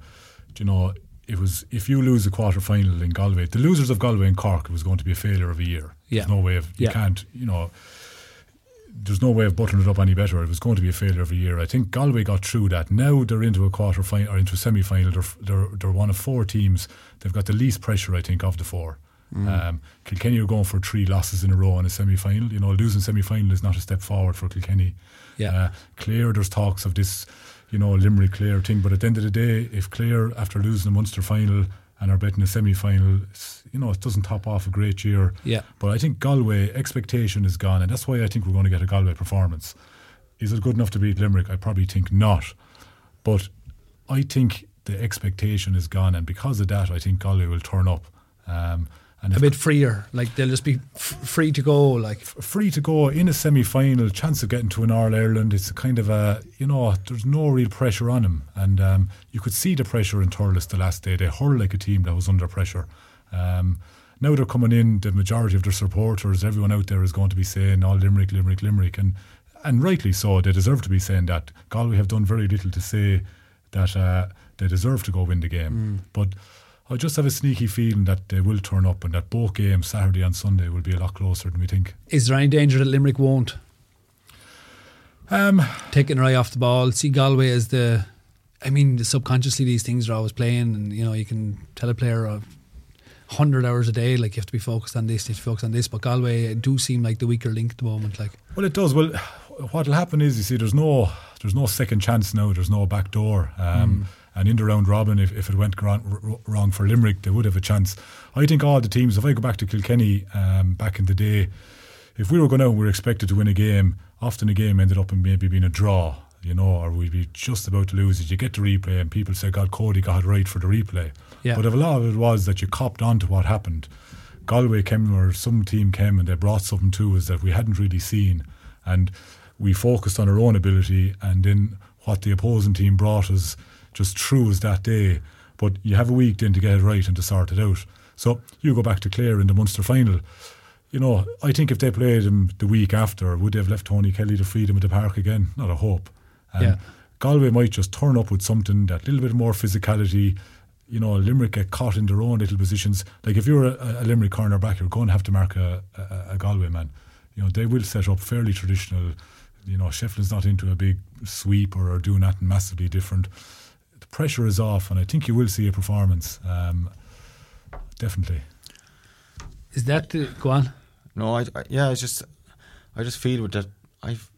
you know, it was if you lose a quarter final in Galway, the losers of Galway and Cork, it was going to be a failure of a year. Yeah. There's no way of you Yeah. can't. You know, there's no way of buttering it up any better. It was going to be a failure of a year. I think Galway got through that. Now they're into a quarter final or into a semi final. They're, they're they're one of four teams. They've got the least pressure, I think, of the four. Um, Kilkenny are going for three losses in a row in a semi final. You know, losing semi final is not a step forward for Kilkenny. Yeah. Uh, Clare, there's talks of this, you know, Limerick Clare thing. But at the end of the day, if Clare, after losing the Munster final and are betting a semi final, you know, it doesn't top off a great year. Yeah. But I think Galway expectation is gone, and that's why I think we're going to get a Galway performance. Is it good enough to beat Limerick? I probably think not. But I think the expectation is gone, and because of that, I think Galway will turn up. Um, and A bit freer, like they'll just be f- free to go. Like, free to go in a semi final, chance of getting to an All Ireland. It's a kind of a, you know, there's no real pressure on him. And um, you could see the pressure in Thurles the last day. They hurled like a team that was under pressure. Um, now they're coming in, the majority of their supporters, everyone out there is going to be saying, all Limerick, Limerick, Limerick. And, and rightly so, they deserve to be saying that. Galway have done very little to say that uh, they deserve to go win the game. But I just have a sneaky feeling that they will turn up and that both games, Saturday and Sunday, will be a lot closer than we think. is there any danger that Limerick won't? Um, taking an eye off the ball. See Galway as the, I mean, subconsciously these things are always playing, and you know you can tell a player of. hundred hours a day, like you have to be focused on this, you have to focus on this. But Galway do seem like the weaker link at the moment. Like, Well, it does. Well, what'll happen is you see, there's no, there's no second chance now. There's no back door. Um, And in the round robin, if, if it went r- wrong for Limerick, they would have a chance. I think all the teams. If I go back to Kilkenny um, back in the day, if we were going out and we were expected to win a game, often the game ended up in maybe being a draw, you know, or we'd be just about to lose it. You get the replay, and people say, "God, Cody got it right for the replay." Yeah. But if a lot of it was that you copped on to what happened, Galway came or some team came and they brought something to us that we hadn't really seen, and we focused on our own ability, and then what the opposing team brought us just us that day. But you have a week then to get it right and to sort it out. So you go back to Clare in the Munster final. You know, I think if they played him the week after, would they have left Tony Kelly the freedom of the park again? Not a hope. Yeah. Galway might just turn up with something that little bit more physicality. You know, Limerick get caught in their own little positions. Like if you're a, a Limerick corner back, you're going to have to mark a, a, a Galway man. You know, they will set up fairly traditional. You know, Shefflin's not into a big sweep or, doing nothing massively different. The pressure is off, and I think you will see a performance. Um, definitely. is that the, go on? No, I, I yeah, I just I just feel with that I've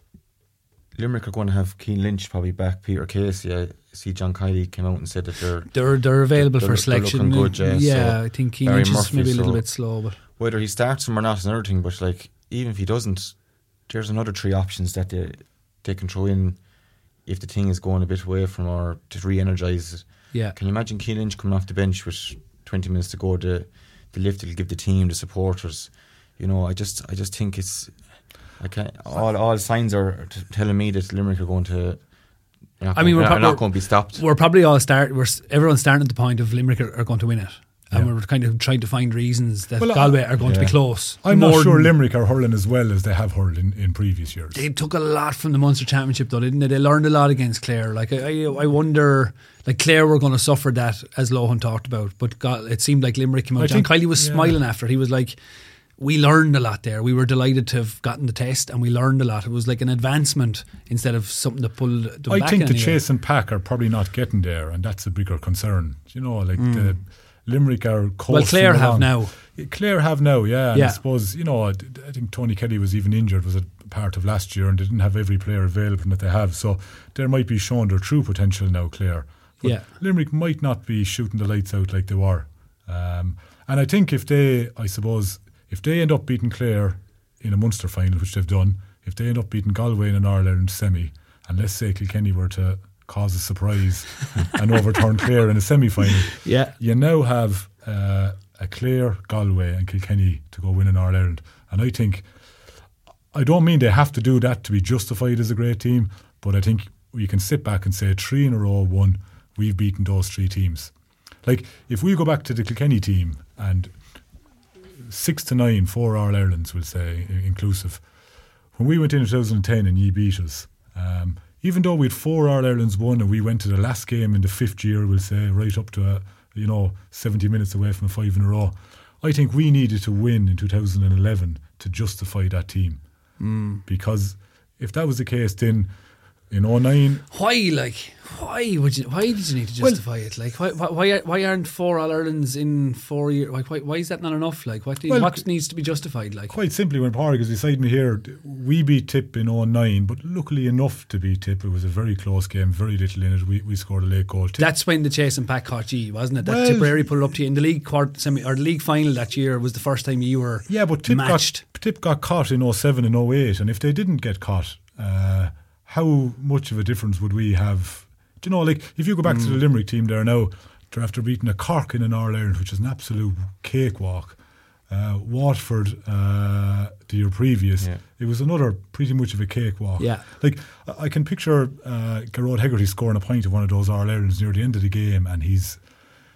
Limerick are going to have Cian Lynch probably back, Peter Casey. I see John Kiely came out and said that they're They're they're available They're- for they're selection. looking good, yeah, so I think Cian Barry Lynch is maybe a little so- bit slow, but whether he starts them or not is another thing. But like even if he doesn't, there's another three options that they they can throw in if the thing is going a bit away from or to re-energize. Yeah. Can you imagine Cian Lynch coming off the bench with 20 minutes to go? The the lift it'll give the team, the supporters. You know, I just I just think it's. I can't, all all signs are t- telling me that Limerick are going to. Not I mean, we're prob- not going to be stopped. We're probably all start. We're everyone's starting at the point of Limerick are, are going to win it, and Yeah. we're kind of trying to find reasons that Well, Galway are going to be close. I'm More not sure Limerick are hurling as well as they have hurled in, in previous years. They took a lot from the Munster Championship, though, didn't they? They learned a lot against Clare. Like I, I, I wonder, like Clare were going to suffer that, as Lohan talked about, but God, it seemed like Limerick came out. I John think- Kiely was yeah. smiling after. it. He was like, "We learned a lot there. We were delighted to have gotten the test, and we learned a lot. It was like an advancement instead of something that pulled them I back." think in the any. Chase and Pack are probably not getting there, and that's a bigger concern. You know, like mm. the Limerick are coasting. Well, Clare have now. Clare have now, yeah. Yeah. I suppose you know. I, I think Tony Kelly was even injured, was a part of last year, and they didn't have every player available that they have. So there might be showing their true potential now, Clare. But Yeah. Limerick might not be shooting the lights out like they were. Um, and I think if they, I suppose, if they end up beating Clare in a Munster final, which they've done, if they end up beating Galway in an All Ireland semi, and let's say Kilkenny were to cause a surprise and overturn Clare in a semi final, Yeah. you now have uh, a Clare, Galway, and Kilkenny to go win an All Ireland. And I think, I don't mean they have to do that to be justified as a great team, but I think we can sit back and say three in a row, one, we've beaten those three teams. Like, if we go back to the Kilkenny team and six to nine, four All Irelands, we'll say, inclusive. When we went in 2010 and ye beat us, um, even though we had four All Irelands won and we went to the last game in the fifth year, we'll say, right up to, a, you know, 70 minutes away from a five in a row, I think we needed to win in 2011 to justify that team. Mm. Because if that was the case, then in 09, Why, like, why would you? Why did you need to Well- justify it? Like, why, why, why, are- why aren't four All Irelands in four years? Like, why, why is that not enough? Like, what, do you- Well, what needs to be justified? Like, quite simply, when Park is beside me here, we beat Tipp in 09, but luckily enough to beat Tipp. It was a very close game, very little in it. We, we scored a late goal. Tipp that's when the chase and pack caught you, wasn't it? That Well- Tipperary put it up to you in the league quart semi or the league final that year was the first time you were Yeah, but Tipp matched. got, Tipp got caught in 07 and 08, and if they didn't get caught, uh, how much of a difference would we have? Do you know, like, if you go back to Mm. the Limerick team there now, they're after beating a Cork in an All Ireland, which is an absolute cakewalk. Uh, Waterford, uh, the year previous, Yeah. it was another pretty much of a cakewalk. Yeah. Like, I can picture uh, Gearóid Hegarty scoring a point of one of those All Irelands near the end of the game, and he's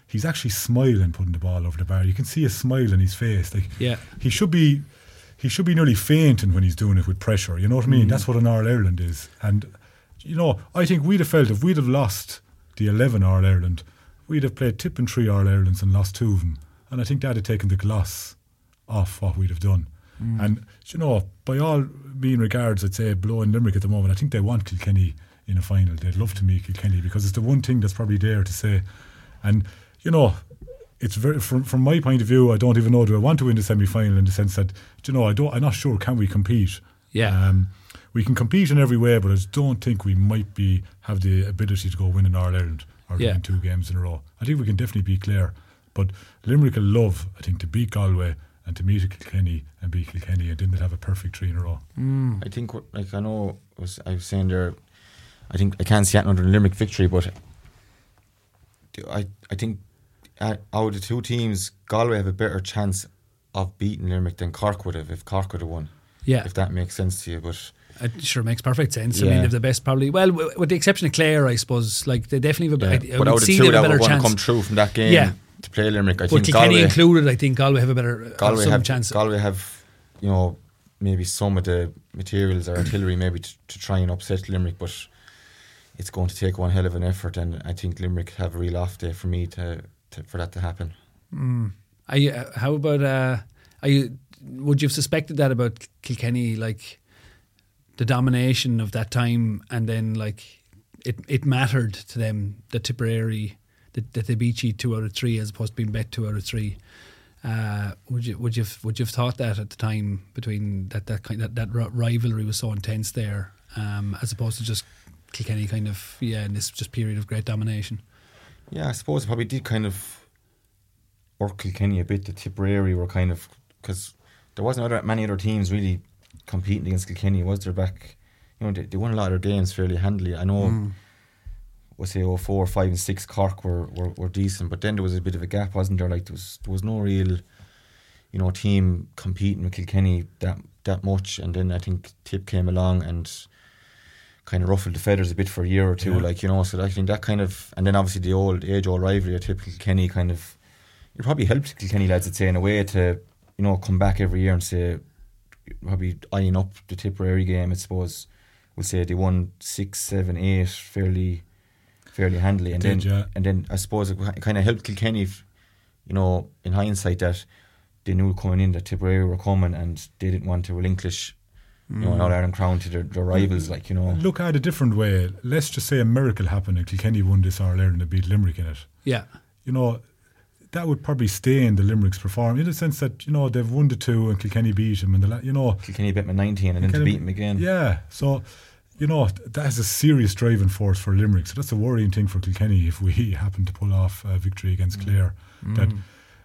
he's actually smiling putting the ball over the bar. You can see a smile in his face. Like Yeah. he should be he should be nearly fainting when he's doing it with pressure. You know what I Mm. mean? That's what an All Ireland is. And you know, I think we'd have felt if we'd have lost the eleven All Ireland, we'd have played Tipp and three All Irelands and lost two of them. And I think that'd have taken the gloss off what we'd have done. Mm. And you know, by all mean regards, I'd say blowing Limerick at the moment. I think they want Kilkenny in a final. They'd love to meet Kilkenny because it's the one thing that's probably there to say. And you know, it's very from from my point of view. I don't even know do I want to win the semi final in the sense that you know I don't. I'm not sure can we compete. Yeah. Um, we can compete in every way, but I don't think we might be have the ability to go win an All Ireland or Yeah. win two games in a row. I think we can definitely be clear. but Limerick will love I think to beat Galway and to meet Kilkenny and beat Kilkenny and then they'll have a perfect three in a row. I think, like I know, I was, I was saying there, I think I can't see it under a Limerick victory, but I, I think uh, out of the two teams, Galway have a better chance of beating Limerick than Cork would have if Cork would have won. Yeah. if that makes sense to you. But It sure makes perfect sense. I mean, Yeah. they've the best probably. Well, w- with the exception of Clare, I suppose. Like they definitely have a, yeah, I, I but would out of the two have that a were better to chance. come through from that game Yeah. to play Limerick, I but think Kilkenny Galway, included, I think Galway have a better have Galway some have chance. Galway have you know maybe some of the materials or artillery maybe to, to try and upset Limerick, but it's going to take one hell of an effort, and I think Limerick have a real off day for me to, to for that to happen. Are you, uh, how about? Uh, are you? Would you have suspected that about Kilkenny? Like the domination of that time, and then like it it mattered to them that Tipperary that, that they beat you two out of three as opposed to being bet two out of three. Uh, would you would you have, would you have thought that at the time between that that kind that, that rivalry was so intense there, um, as opposed to just Kilkenny kind of yeah in this just period of great domination. Yeah, I suppose it probably did kind of work Kilkenny a bit. The Tipperary were kind of because there wasn't other, many other teams really competing against Kilkenny. Was there back you know, they, they won a lot of their games fairly handily. I know. Mm. We'll say oh four, five, and six Cork were, were, were decent, but then there was a bit of a gap, wasn't there? Like there was there was no real, you know, team competing with Kilkenny that that much. And then I think Tip came along and kind of ruffled the feathers a bit for a year or two, Yeah. like you know. So I think that kind of, and then obviously the old age old rivalry of Tipp Kilkenny kind of, it probably helped Kilkenny lads, I'd say, in a way to you know come back every year and say probably eyeing up the Tipperary game. I suppose we'll say they won six, seven, eight fairly fairly handily, and Did, then yeah. and then I suppose it kind of helped Kilkenny, if, you know, in hindsight that they knew coming in that Tipperary were coming and they didn't want to relinquish, you know, an mm. All Ireland crown to their, their rivals, like you know. Look at it a different way. Let's just say a miracle happened and Kilkenny won this All Ireland and beat Limerick in it. Yeah. You know, that would probably stay in the Limerick's performance in the sense that you know they've won the two and Kilkenny beat them and the la- you know Kilkenny beat them 19 and then to beat them again. Yeah, so you know that is a serious driving force for Limerick. So that's a worrying thing for Kilkenny if we happen to pull off a victory against mm. Clare. That mm.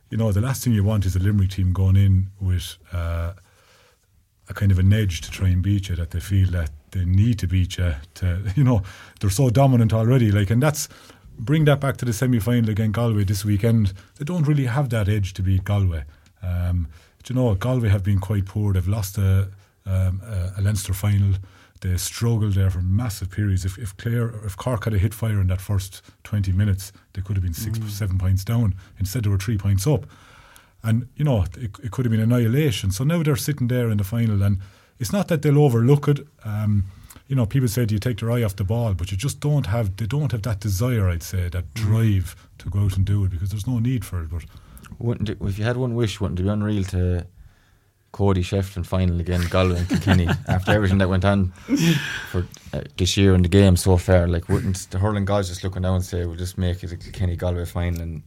you know the last thing you want is a Limerick team going in with uh, a kind of an edge to try and beat you. That they feel that they need to beat you. To you know they're so dominant already. Like and that's bring that back to the semi final against Galway this weekend. They don't really have that edge to beat Galway. Um, do you know Galway have been quite poor. They've lost a, um, a, Leinster final. They struggled there for massive periods. If if Clare, if Cork had a hit fire in that first twenty minutes, they could have been six, seven points down. Instead, they were three points up, and you know it, it could have been annihilation. So now they're sitting there in the final, and it's not that they'll overlook it. Um, you know, people say, "Do you take their eye off the ball?" But you just don't have. They don't have that desire. I'd say that drive to go out and do it because there's no need for it. But Wouldn't it, if you had one wish, wouldn't it be unreal to Cody Shefflin final again, Galway and Kilkenny after everything that went on for uh, this year in the game so far? Like, wouldn't the hurling guys just looking down and say, "We'll just make it a Kilkenny Galway final"? And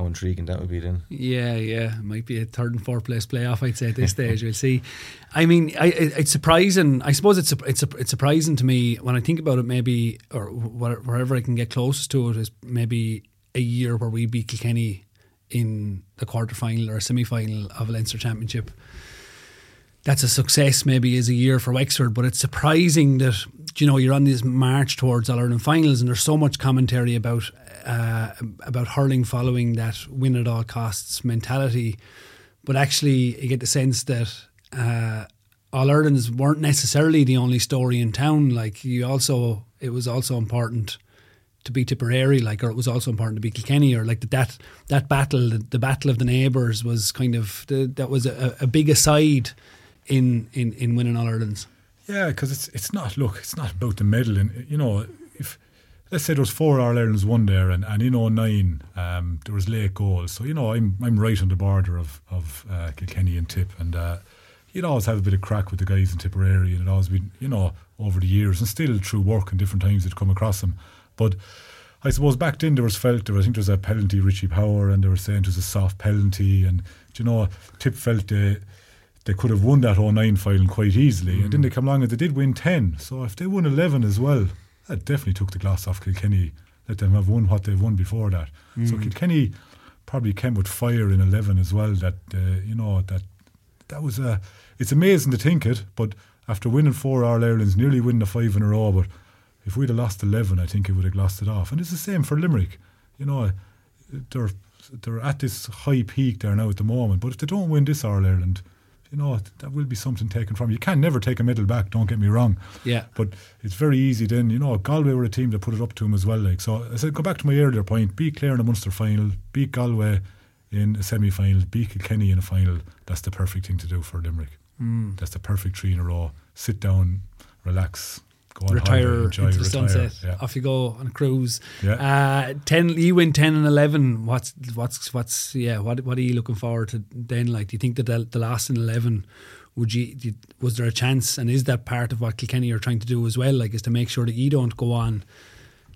how intriguing that would be then. Yeah, yeah, it might be a third and fourth place playoff. I'd say at this stage, we'll see. I mean, I, it, it's surprising. I suppose it's it's it's surprising to me when I think about it. Maybe or wherever I can get closest to it is maybe a year where we beat Kilkenny in the quarter final or semi final of a Leinster Championship. That's a success, maybe, as a year for Wexford, but it's surprising that you know you're on this march towards All Ireland finals, and there's so much commentary about uh, about hurling following that win at all costs mentality, but actually you get the sense that uh, All Irelands weren't necessarily the only story in town. Like you also, it was also important to be Tipperary, like, or it was also important to be Kilkenny, or like that that, that battle, the, the battle of the neighbours, was kind of the, that was a, a big aside in in in winning All Irelands. Yeah, because it's it's not. Look, it's not about the medal. And you know, let's say there was four All Irelands won there, and, and in 09, um, there was late goals. So you know, I'm I'm right on the border of of uh, Kilkenny and Tipp, and uh, you'd always have a bit of crack with the guys in Tipperary, and it always been you know over the years, and still through work and different times you'd come across them. But I suppose back then there was felt there. Was, I think there was a penalty, Richie Power, and they were saying it was a soft penalty, and do you know, Tipp felt they they could have won that 09 final quite easily. And then they come along and they did win 10. So if they won 11 as well, that definitely took the glass off Kilkenny. Let them have won what they've won before that. So Kilkenny probably came with fire in 11 as well. That, uh, you know, that that was a. It's amazing to think it, but after winning four All Irelands, nearly winning a five in a row, but if we'd have lost 11, I think it would have glossed it off. And it's the same for Limerick. You know, they're, they're at this high peak there now at the moment, but if they don't win this All Ireland, you know, that will be something taken from you. You can never take a medal back, don't get me wrong. Yeah. But it's very easy then, you know, Galway were a team that put it up to them as well. Like So I said, go back to my earlier point, beat Clare in a Munster final, beat Galway in a semi final, beat Kilkenny in a final. That's the perfect thing to do for Limerick. Hmm. That's the perfect three in a row. Sit down, relax, go on retire into the retire. sunset. Yeah. Off you go on a cruise. Yeah. Uh, ten. You win ten and eleven. What's what's what's yeah? What what are you looking forward to then? Like, do you think that the, the last in eleven? Would you did, was there a chance? And is that part of what Kilkenny are trying to do as well? Like, is to make sure that you don't go on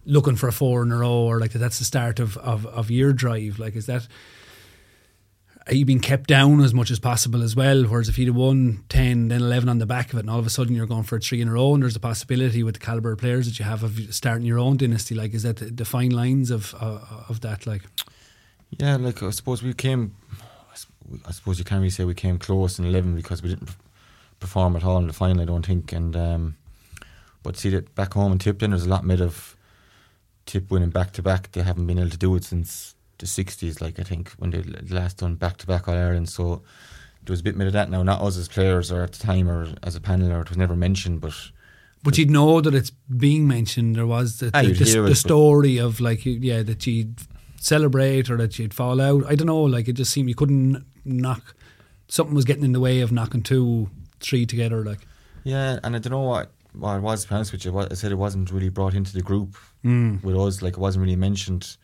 looking for a four in a row, or like that that's the start of of, of your drive. Like, is that are you being kept down as much as possible as well? Whereas if you'd have won 10, then 11 on the back of it, and all of a sudden you're going for a three in a row, and there's a possibility with the calibre of players that you have of starting your own dynasty, like, is that the, the fine lines of uh, of that? Like, Yeah, like I suppose we came. I suppose you can't really say we came close in eleven because we didn't perform at all in the final. I don't think, and um, but see that back home in Tipton, there's a lot made of Tipp winning back to back. They haven't been able to do it since the '60s, like I think when they last done back to back All Ireland. So there was a bit made of that. Now, not us as players or at the time or as a panel, or it was never mentioned, but. But you'd know that it's being mentioned. There was the, Ah, the, the, the it, story of like, yeah, that you'd celebrate or that you'd fall out. I don't know. Like it just seemed you couldn't knock. Something was getting in the way of knocking two, three together. Like Yeah, and I don't know what what it was. To be honest with you, what I said it wasn't really brought into the group Mm. with us. Like it wasn't really mentioned.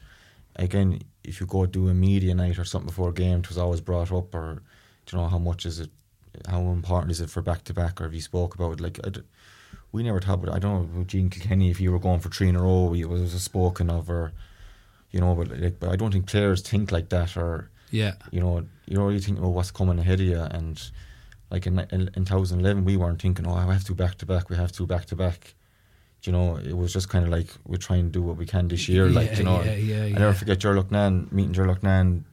Again, if you go do a media night or something before a game, it was always brought up. Or do you know how much is it? How important is it for back to back? Or have you spoke about it, like d- we never talked about. I don't know Gene Kilkenny if you were going for three in a row. It was, was spoken of, or you know, but like, but I don't think players think like that. Or yeah, you know, you know, you think, oh, what's coming ahead of you, and like in in, in 2011, we weren't thinking, oh, I have to back to back, we have to back to back. You know, it was just kind of like we're trying to do what we can this year. like you know, yeah, yeah, I never forget Ger Loughnane meeting Ger Loughnane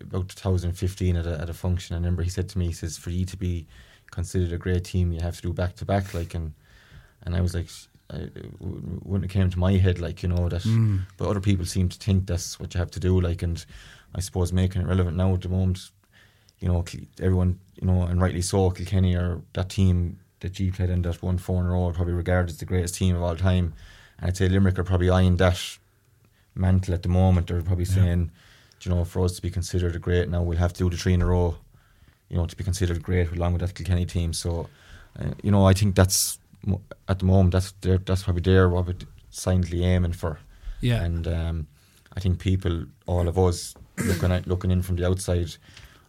about 2015 at a at a function. I remember he said to me, he says, for you to be considered a great team, you have to do back to back. Like and and I was like. I, it wouldn't came to my head like you know that Mm. but other people seem to think that's what you have to do like and I suppose making it relevant now at the moment you know, everyone, you know, and rightly so, Kilkenny or that team that G played in that won four in a row are probably regarded as the greatest team of all time. And I'd say Limerick are probably eyeing that mantle at the moment. They're probably saying, do you know, for us to be considered a great now, we'll have to do the three in a row, you know, to be considered great along with that Kilkenny team. So, uh, you know, I think that's at the moment that's that's probably there what we're silently aiming for. yeah, And um, I think people, all of us, looking at looking in from the outside,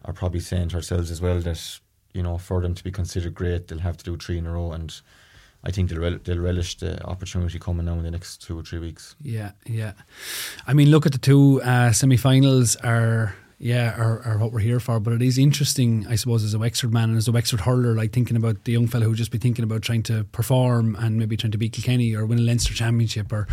are probably saying to ourselves as well that you know for them to be considered great, they'll have to do three in a row, and I think they'll rel- they'll relish the opportunity coming now in the next two or three weeks. Yeah, yeah. I mean, look at the two uh, semi-finals are yeah are, are what we're here for. But it is interesting, I suppose, as a Wexford man and as a Wexford hurler, like thinking about the young fella who just be thinking about trying to perform and maybe trying to beat Kilkenny or win a Leinster championship or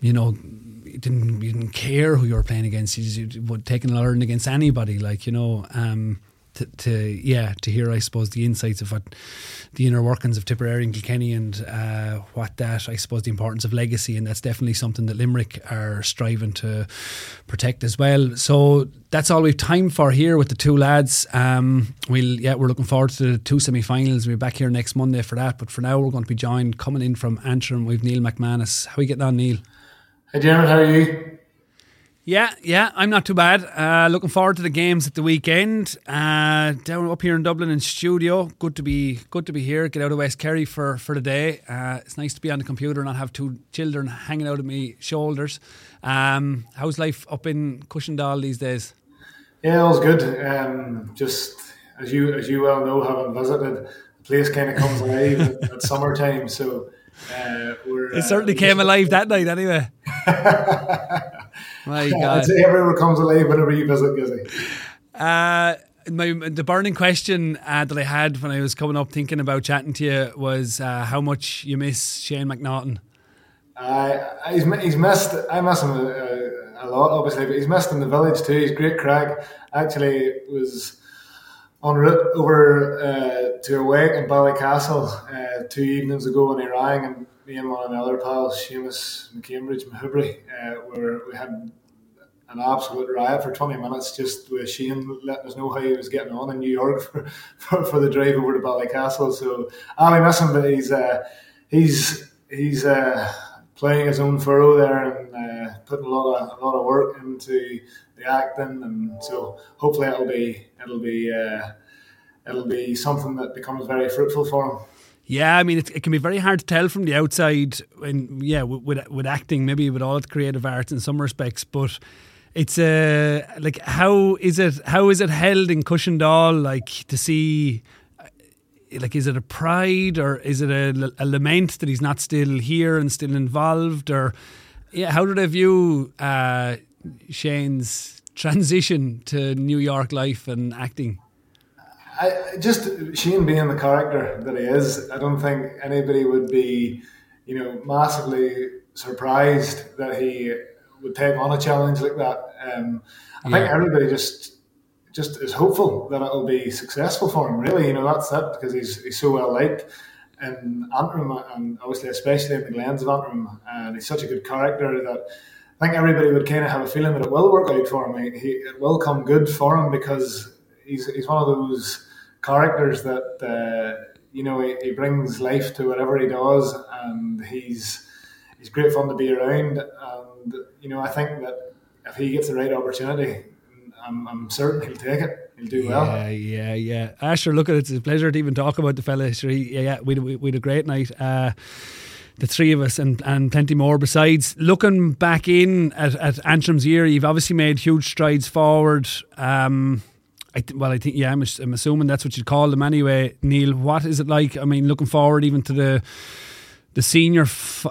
you know. You didn't you didn't care who you were playing against. You just you taking a learn against anybody, like you know. Um, to, yeah to hear I suppose the insights of what the inner workings of Tipperary and Kilkenny and uh, what that I suppose the importance of legacy. And that's definitely something that Limerick are striving to protect as well. So that's all we've time for here with the two lads. Um, we'll yeah we're looking forward to the two semi-finals. We'll be back here next Monday for that. But for now we're going to be joined coming in from Antrim. We've Neil McManus. How are we getting on Neil? Hey, Diarmuid, how are you? Yeah, yeah, I'm not too bad. Uh, looking forward to the games at the weekend. Uh, down up here in Dublin in studio. Good to be good to be here. Get out of West Kerry for for the day. Uh, it's nice to be on the computer and not have two children hanging out of me shoulders. Um, how's life up in Cushendall these days? Yeah, all's good. Um, just as you as you well know, having visited, the place kind of comes alive at, at summertime. So uh, we're. It certainly came alive that night, anyway. My I'd God. say everywhere comes alive whenever you visit Gizzy. Uh, my the burning question uh, that I had when I was coming up thinking about chatting to you was uh, how much you miss Shane McNaughton. Uh, he's he's missed. I miss him a, a lot, obviously, but he's missed in the village too. He's great crack. Actually, was en route over uh, to a wake in Ballycastle uh, two evenings ago when he rang, and me and one of my other pals, Seamus McCambridge Mahubri, uh, were we had an absolute riot for 20 minutes just with Shane letting us know how he was getting on in New York for, for, for the drive over to Ballycastle. So I miss him, but he's uh, he's he's uh, playing his own furrow there and uh, putting a lot of a lot of work into the acting, and so hopefully it'll be it'll be uh, it'll be something that becomes very fruitful for him. Yeah, I mean, it, it can be very hard to tell from the outside. And yeah, with, with with acting, maybe with all the creative arts in some respects, but it's uh, like how is it? How is it held in Cushendall? Like to see, uh, like is it a pride or is it a, a lament that he's not still here and still involved? Or yeah, how do they view uh, Shane's transition to New York life and acting? I just Shane being the character that he is, I don't think anybody would be, you know, massively surprised that he would take on a challenge like that. Um, I think everybody just just is hopeful that it'll be successful for him. Really, you know, that's it because he's he's so well liked. in Antrim, and obviously especially in the Glens of Antrim. And he's such a good character that I think everybody would kind of have a feeling that it will work out for him. He, it will come good for him because he's he's one of those characters that uh, you know he, he, brings life to whatever he does, and he's he's great fun to be around. And you know, I think that if he gets the right opportunity, I'm, I'm certain he'll take it. He'll do well. Yeah, yeah, yeah. Asher, look at it. It's a pleasure to even talk about the fella. Yeah, yeah, we we had a great night. Uh, the three of us and, and plenty more besides. Looking back in at, at Antrim's year, you've obviously made huge strides forward. Um, I th- well, I think yeah, I'm, I'm, assuming that's what you'd call them anyway. Neil, what is it like? I mean, looking forward even to the the senior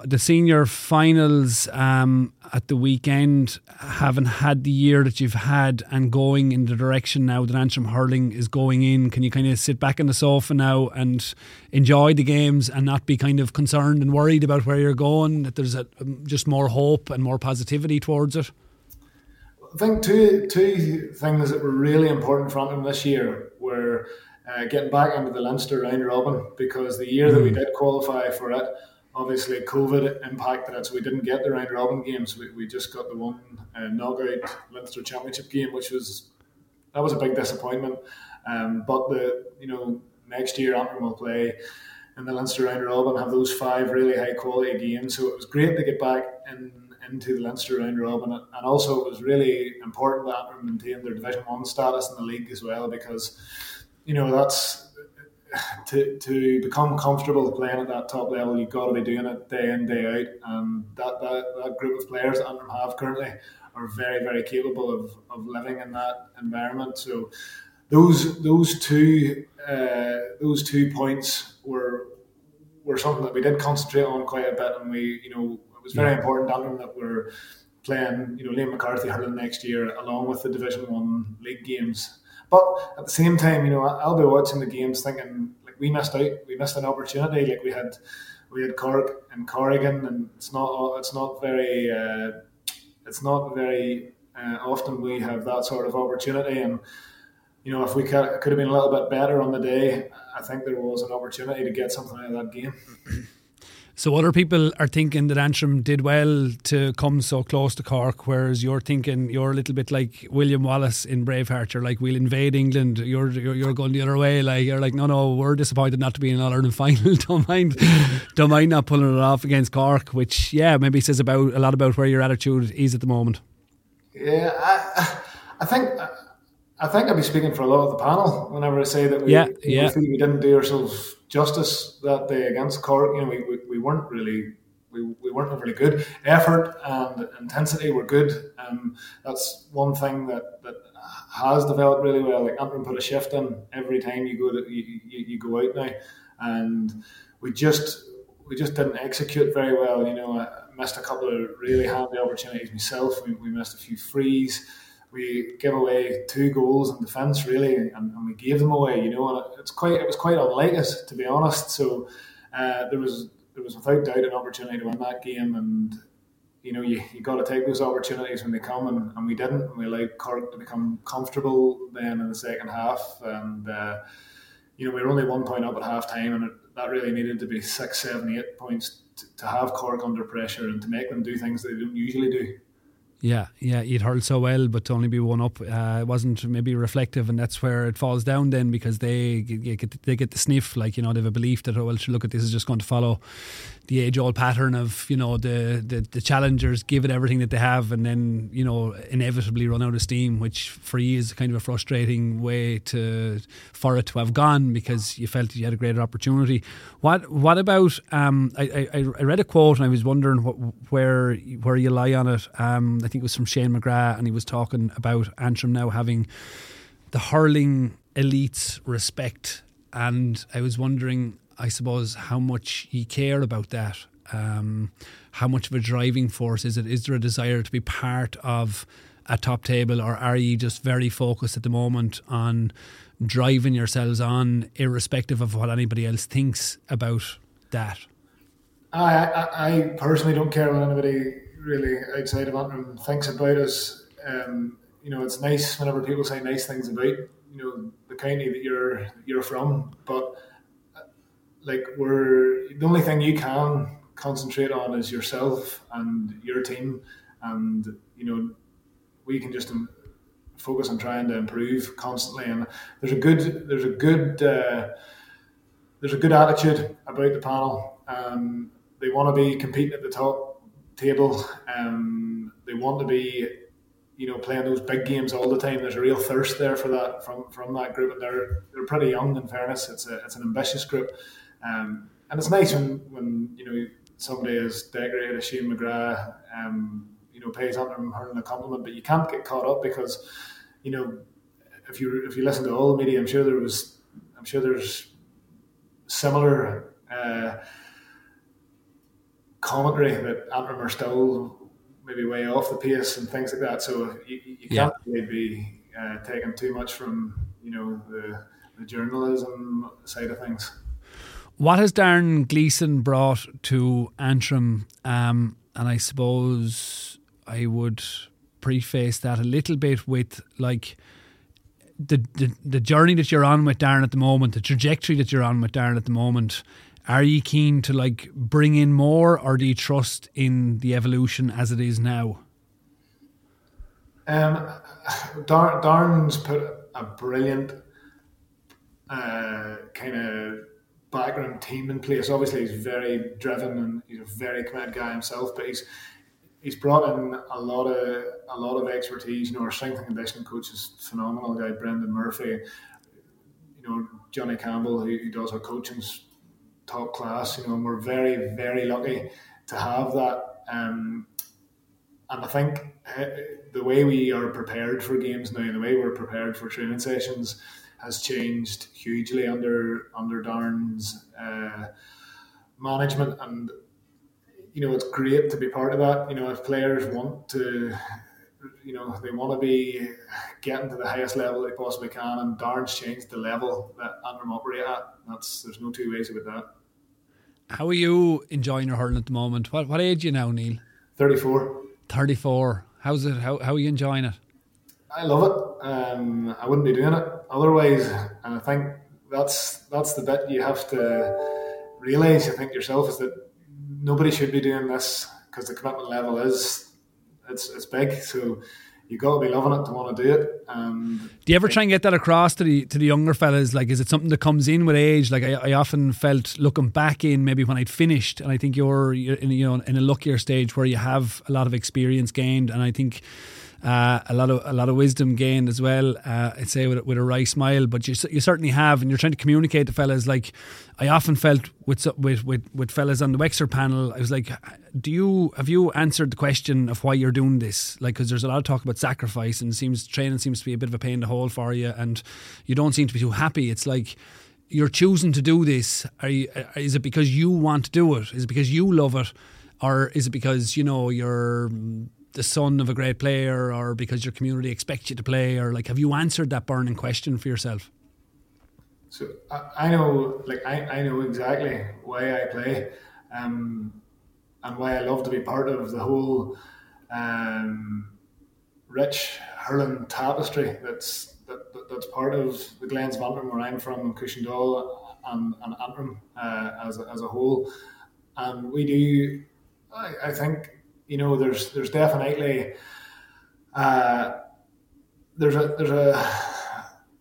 the senior finals um, at the weekend, having had the year that you've had and going in the direction now that Antrim hurling is going in, can you kind of sit back on the sofa now and enjoy the games and not be kind of concerned and worried about where you're going? That there's a, um, just more hope and more positivity towards it. I think two two things that were really important for Antrim this year were. Uh, getting back into the Leinster round robin because the year mm. that we mm. did qualify for it, obviously COVID impacted it, so we didn't get the round robin games. We, we just got the one uh, knockout Leinster Championship game, which was that was a big disappointment. Um, but the you know next year Antrim will play in the Leinster round robin, have those five really high quality games. So it was great to get back in into the Leinster round robin, and also it was really important that Antrim maintained their Division One status in the league as well because you know that's to to become comfortable playing at that top level, you've got to be doing it day in day out. And that that, that group of players that Antrim have currently are very very capable of, of living in that environment. So those those two uh, those two points were were something that we did concentrate on quite a bit, and we you know it was very yeah. important Antrim that we're playing you know Liam McCarthy hurling next year along with the Division One league games but at the same time, you know, I'll be watching the games thinking like we missed out, we missed an opportunity. Like we had, we had Cork and Corrigan, and it's not, it's not very, uh, it's not very uh, often we have that sort of opportunity. And you know, if we could, could have been a little bit better on the day, I think there was an opportunity to get something out of that game. So other people are thinking that Antrim did well to come so close to Cork, whereas you're thinking you're a little bit like William Wallace in Braveheart. You're like, we'll invade England. You're you're, you're going the other way. Like you're like, no, no, we're disappointed not to be in an Ireland final. don't mind, don't mind not pulling it off against Cork. Which yeah, maybe says about a lot about where your attitude is at the moment. Yeah, I, I think. I think I'll be speaking for a lot of the panel whenever I say that we, yeah, yeah. we, we didn't do ourselves justice that day against Cork. You know, we, we, we weren't really we, we weren't really good. Effort and intensity were good. Um, that's one thing that, that has developed really well. Like Antrim put a shift in every time you go to you, you, you go out now, and we just we just didn't execute very well. You know, I missed a couple of really handy opportunities myself. We, we missed a few frees we gave away two goals in defence really, and, and, we gave them away. You know, and it's quite it was quite unlike us to be honest. So uh, there was there was without doubt an opportunity to win that game, and you know you, you got to take those opportunities when they come, and, and we didn't. And we allowed Cork to become comfortable then in the second half, and uh, you know we were only one point up at half time, and it, that really needed to be six, seven, eight points to, to have Cork under pressure and to make them do things they don't usually do. Yeah, yeah, you'd hurled so well, but to only be one up, uh, it wasn't maybe reflective, and that's where it falls down then because they get they get the sniff, like you know, they have a belief that oh well, look at this is just going to follow the age old pattern of you know the, the the challengers give it everything that they have, and then you know inevitably run out of steam, which for you is kind of a frustrating way to for it to have gone because you felt you had a greater opportunity. What what about? Um, I, I I read a quote and I was wondering what, where where you lie on it. Um, I think it was from Shane McGrath, and he was talking about Antrim now having the hurling elites respect. And I was wondering, I suppose, how much you care about that. Um, how much of a driving force is it? Is there a desire to be part of a top table, or are you just very focused at the moment on driving yourselves on, irrespective of what anybody else thinks about that? I, I, I personally don't care what anybody really outside of Antrim thinks about us. Um, you know, it's nice whenever people say nice things about you know the county that you're you're from, but like we're the only thing you can concentrate on is yourself and your team, and you know we can just focus on trying to improve constantly. And there's a good there's a good uh, there's a good attitude about the panel. Um, they want to be competing at the top table. Um, they want to be you know playing those big games all the time. There's a real thirst there for that from from that group, and they're they're pretty young. In fairness, it's a it's an ambitious group, um, and it's nice when when you know somebody as decorated as Shane McGrath, um, you know, pays Antrim hurling a compliment, but you can't get caught up because, you know, if you if you listen to all the media, I'm sure there was, I'm sure there's similar uh, commentary that Antrim are still maybe way off the pace and things like that. So you, you can't yeah. really be uh, taking too much from you know the the journalism side of things. What has Darren Gleeson brought to Antrim? Um, and I suppose I would preface that a little bit with like the, the the journey that you're on with Darren at the moment, the trajectory that you're on with Darren at the moment. Are you keen to like bring in more, or do you trust in the evolution as it is now? Um, Dar- Darren's put a brilliant uh, kind of background team in place. Obviously, he's very driven and he's a very committed guy himself, but he's he's brought in a lot of a lot of expertise. You know, our strength and conditioning coach is phenomenal guy, Brendan Murphy. You know, Johnny Campbell, who, who does our coaching's top class. You know, and we're very very lucky to have that. Um, and I think uh, the way we are prepared for games now, the way we're prepared for training sessions has changed hugely under under Darren's uh, management, and you know it's great to be part of that. You know, if players want to, you know, they want to be getting to the highest level they possibly can, and Darren's changed the level that Antrim operate at. That's there's no two ways about that. How are you enjoying your hurling at the moment? What what age are you now, Neil? Thirty four. Thirty four. How's it? How how are you enjoying it? I love it. Um, I wouldn't be doing it otherwise, and I think that's that's the bit you have to realise. I think yourself is that nobody should be doing this because the commitment level is it's it's big. So you got to be loving it to want to do it. And do you ever try and get that across to the to the younger fellas? Like, is it something that comes in with age? Like, I, I often felt looking back in maybe when I'd finished, and I think you're, you're in you know in a luckier stage where you have a lot of experience gained, and I think uh, a lot of a lot of wisdom gained as well. Uh, I'd say with, with a wry smile, but you you certainly have, and you're trying to communicate to fellas. Like I often felt with with with, with fellas on the Wexford panel, I was like, do you have you answered the question of why you're doing this? Like, because there's a lot of talk about sacrifice, and seems training seems to be a bit of a pain to hold for you, and you don't seem to be too happy. It's like you're choosing to do this. You, is it because you want to do it? Is it because you love it? Or is it because you know you're the son of a great player or because your community expects you to play or like have you answered that burning question for yourself? So i, I know like I, I know exactly why i play um, and why i love to be part of the whole um, rich hurling tapestry that's that, that, that's part of the glens of antrim where i'm from Cushendall and, and antrim uh, as, as a whole. And we do I think you know, there's there's definitely uh, there's a there's a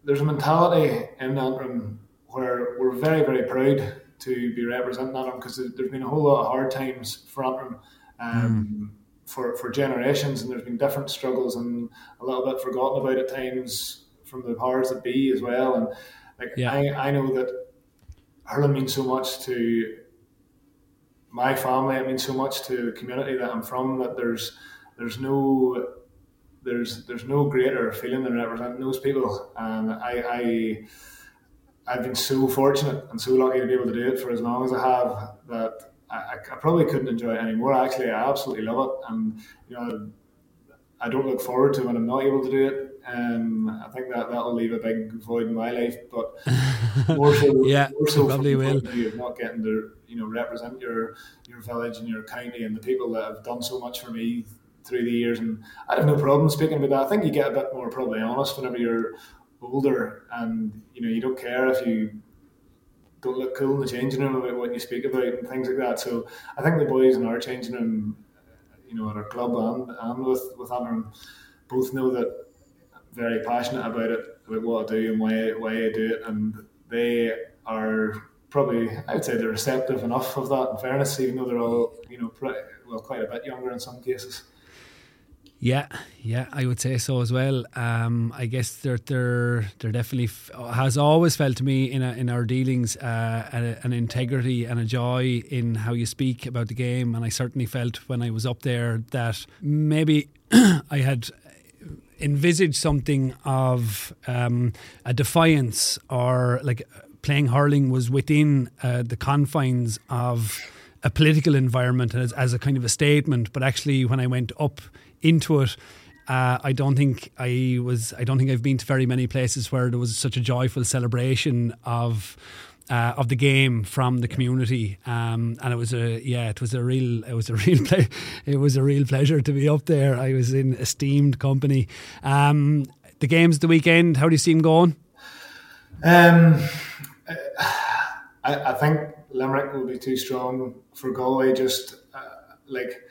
there's a mentality in Antrim where we're very very proud to be representing Antrim because there's been a whole lot of hard times for Antrim. Um, mm. For, for generations, and there's been different struggles and a little bit forgotten about at times from the powers that be as well. And like yeah. I, I know that hurling means so much to my family. It means so much to the community that I'm from. That there's there's no there's there's no greater feeling than representing those people. And I, I I've been so fortunate and so lucky to be able to do it for as long as I have. That I, I probably couldn't enjoy it anymore. Actually, I absolutely love it, and you know. I don't look forward to when I'm not able to do it. Um, I think that that'll leave a big void in my life. But more so, yeah, more so probably will. not getting to you know represent your your village and your county and the people that have done so much for me through the years. And I have no problem speaking about that. I think you get a bit more probably honest whenever you're older, and you know you don't care if you don't look cool in the changing room about what you speak about and things like that. So I think the boys in our changing room, you know, at our club and, and with with Antrim, both know that very passionate about it, about what I do and why why I do it, and they are probably I would say they're receptive enough of that. In fairness, even though they're all you know pretty, well quite a bit younger in some cases. Yeah, yeah, I would say so as well. Um, I guess there, there, there definitely f- has always felt to me in a, in our dealings uh, a, an integrity and a joy in how you speak about the game, and I certainly felt when I was up there that maybe I had envisaged something of um, a defiance or like playing hurling was within uh, the confines of a political environment as, as a kind of a statement, but actually when I went up into it. Uh, I don't think I was. I don't think I've been to very many places where there was such a joyful celebration of uh, of the game from the community, um, and it was a yeah, it was a real, it was a real, ple- it was a real pleasure to be up there. I was in esteemed company. Um, the games the weekend. How do you see them going? Um, I, I think Limerick will be too strong for Galway. Just uh, like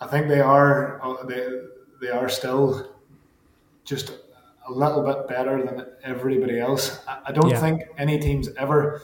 I think they are uh, they they are still just a little bit better than everybody else. I, don't yeah. think any team's ever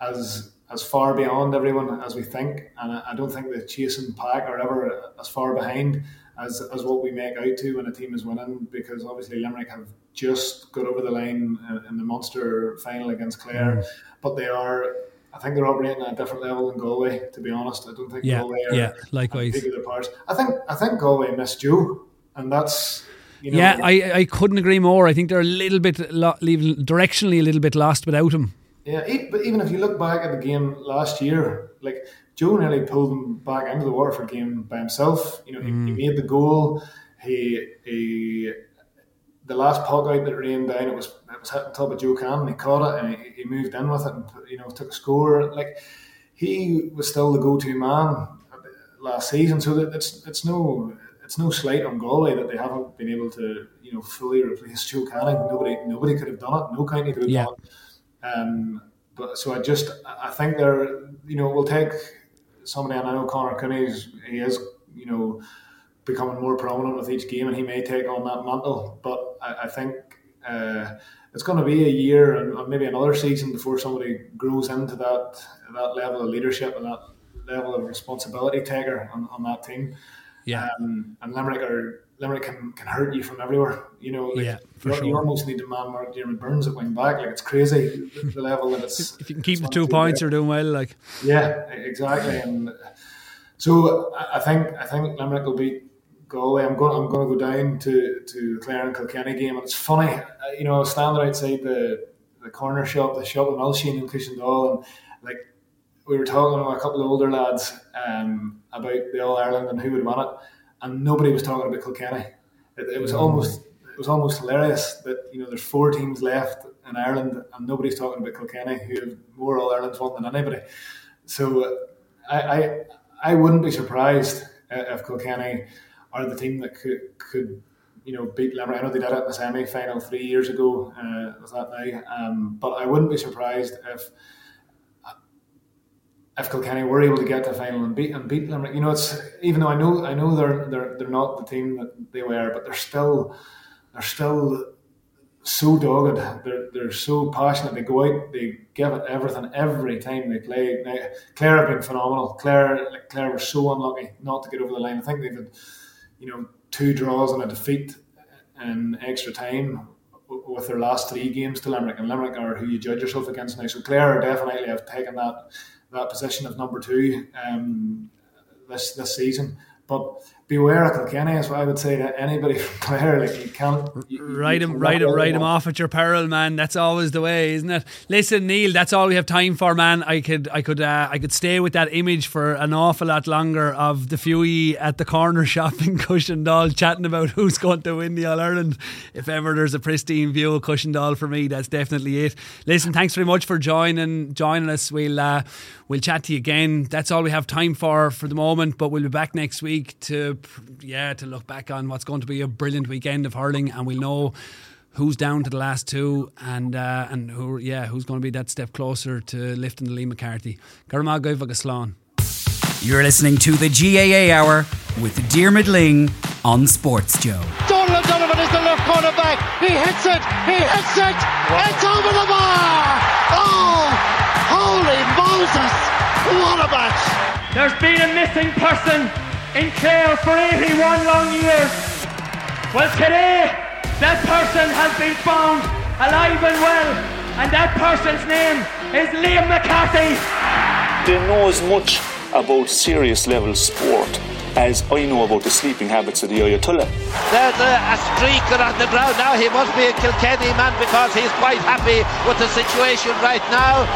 as as far beyond everyone as we think, and I, don't think the chasing pack are ever as far behind as as what we make out to when a team is winning. Because obviously Limerick have just got over the line in the Munster final against Clare, mm. but they are I think they're operating at a different level than Galway. To be honest, I don't think yeah, Galway are yeah, likewise. Their parts. I think I think Galway missed you, and that's. You know, yeah, I, I couldn't agree more. I think they're a little bit lo- directionally a little bit lost without him. Yeah, but even if you look back at the game last year, like Joe nearly pulled him back into the Waterford game by himself. You know, mm. he, he, made the goal. He he the last puck out that rained down, it was it was hit on top of Joe Canning. He caught it and he, he moved in with it and you know took a score. Like he was still the go-to man last season. So that it's it's no it's no slight on Galway that they haven't been able to you know fully replace Joe Canning. Nobody nobody could have done it. No county could have yeah. done it. Um, but so I just I think they're you know we'll take somebody and I know Conor Cooney he is you know becoming more prominent with each game, and he may take on that mantle. But I, I think uh, it's going to be a year and maybe another season before somebody grows into that that level of leadership and that level of responsibility taker on, on that team. Yeah, um, and Limerick are Limerick can, can hurt you from everywhere. You know, like yeah, for you, sure. you almost need a man like Diarmaid Byrnes at wing back. Like it's crazy the level that it's. If you can keep the two points, you're doing well. Like yeah, exactly. And so I think I think Limerick will beat Galway. I'm going. I'm going to go down to to the Clare and Kilkenny game, and it's funny. Uh, you know, standing outside the the corner shop, the shop in Milsheen in Cushendall, and like we were talking to a couple of older lads um, about the All Ireland and who would win it, and nobody was talking about Kilkenny. It, it was almost it was almost hilarious that you know there's four teams left in Ireland and nobody's talking about Kilkenny who have more All Irelands won than anybody. So uh, I, I I wouldn't be surprised if Kilkenny are the team that could could you know beat Limerick. I know they did it in the semi final three years ago. Uh, was that now? Um, but I wouldn't be surprised if if Kilkenny were able to get to the final and beat and beat Limerick. You know, it's even though I know I know they're they're they're not the team that they were, but they're still they're still so dogged. They're they're so passionate. They go out, they give it everything every time they play. Now, Clare have been phenomenal. Clare like Clare were so unlucky not to get over the line. I think they've had you know, two draws and a defeat in extra time with their last three games to Limerick, and Limerick are who you judge yourself against now. So Clare definitely have taken that that position of number two um, this this season. But beware of Kilkenny is what I would say to anybody from Clare. Like you can't you, write him, write him, write him off at your peril, man. That's always the way, isn't it? Listen, Neil, that's all we have time for, man. I could, I could, uh, I could stay with that image for an awful lot longer of the Fewey at the corner shop in Cushendall chatting about who's going to win the All Ireland. If ever there's a pristine view of Cushendall for me, that's definitely it. Listen, thanks very much for joining joining us. We'll uh, we'll chat to you again. That's all we have time for for the moment, but we'll be back next week to yeah, to look back on what's going to be a brilliant weekend of hurling, and we'll know who's down to the last two, and uh, and who yeah who's going to be that step closer to lifting the Liam McCarthy. Garma Gav agus You're listening to the GAA Hour with Diarmuid Lyng on Sports Joe. Donald Donovan is the left corner back. He hits it. He hits it. It's over the bar. Oh, holy Moses! What a match! There's been a missing person in jail for 81 long years. Well, today that person has been found alive and well, and that person's name is Liam McCarthy. They know as much about serious level sport as I know about the sleeping habits of the Ayatollah. There's a, a streaker on the ground now. He must be a Kilkenny man because he's quite happy with the situation right now.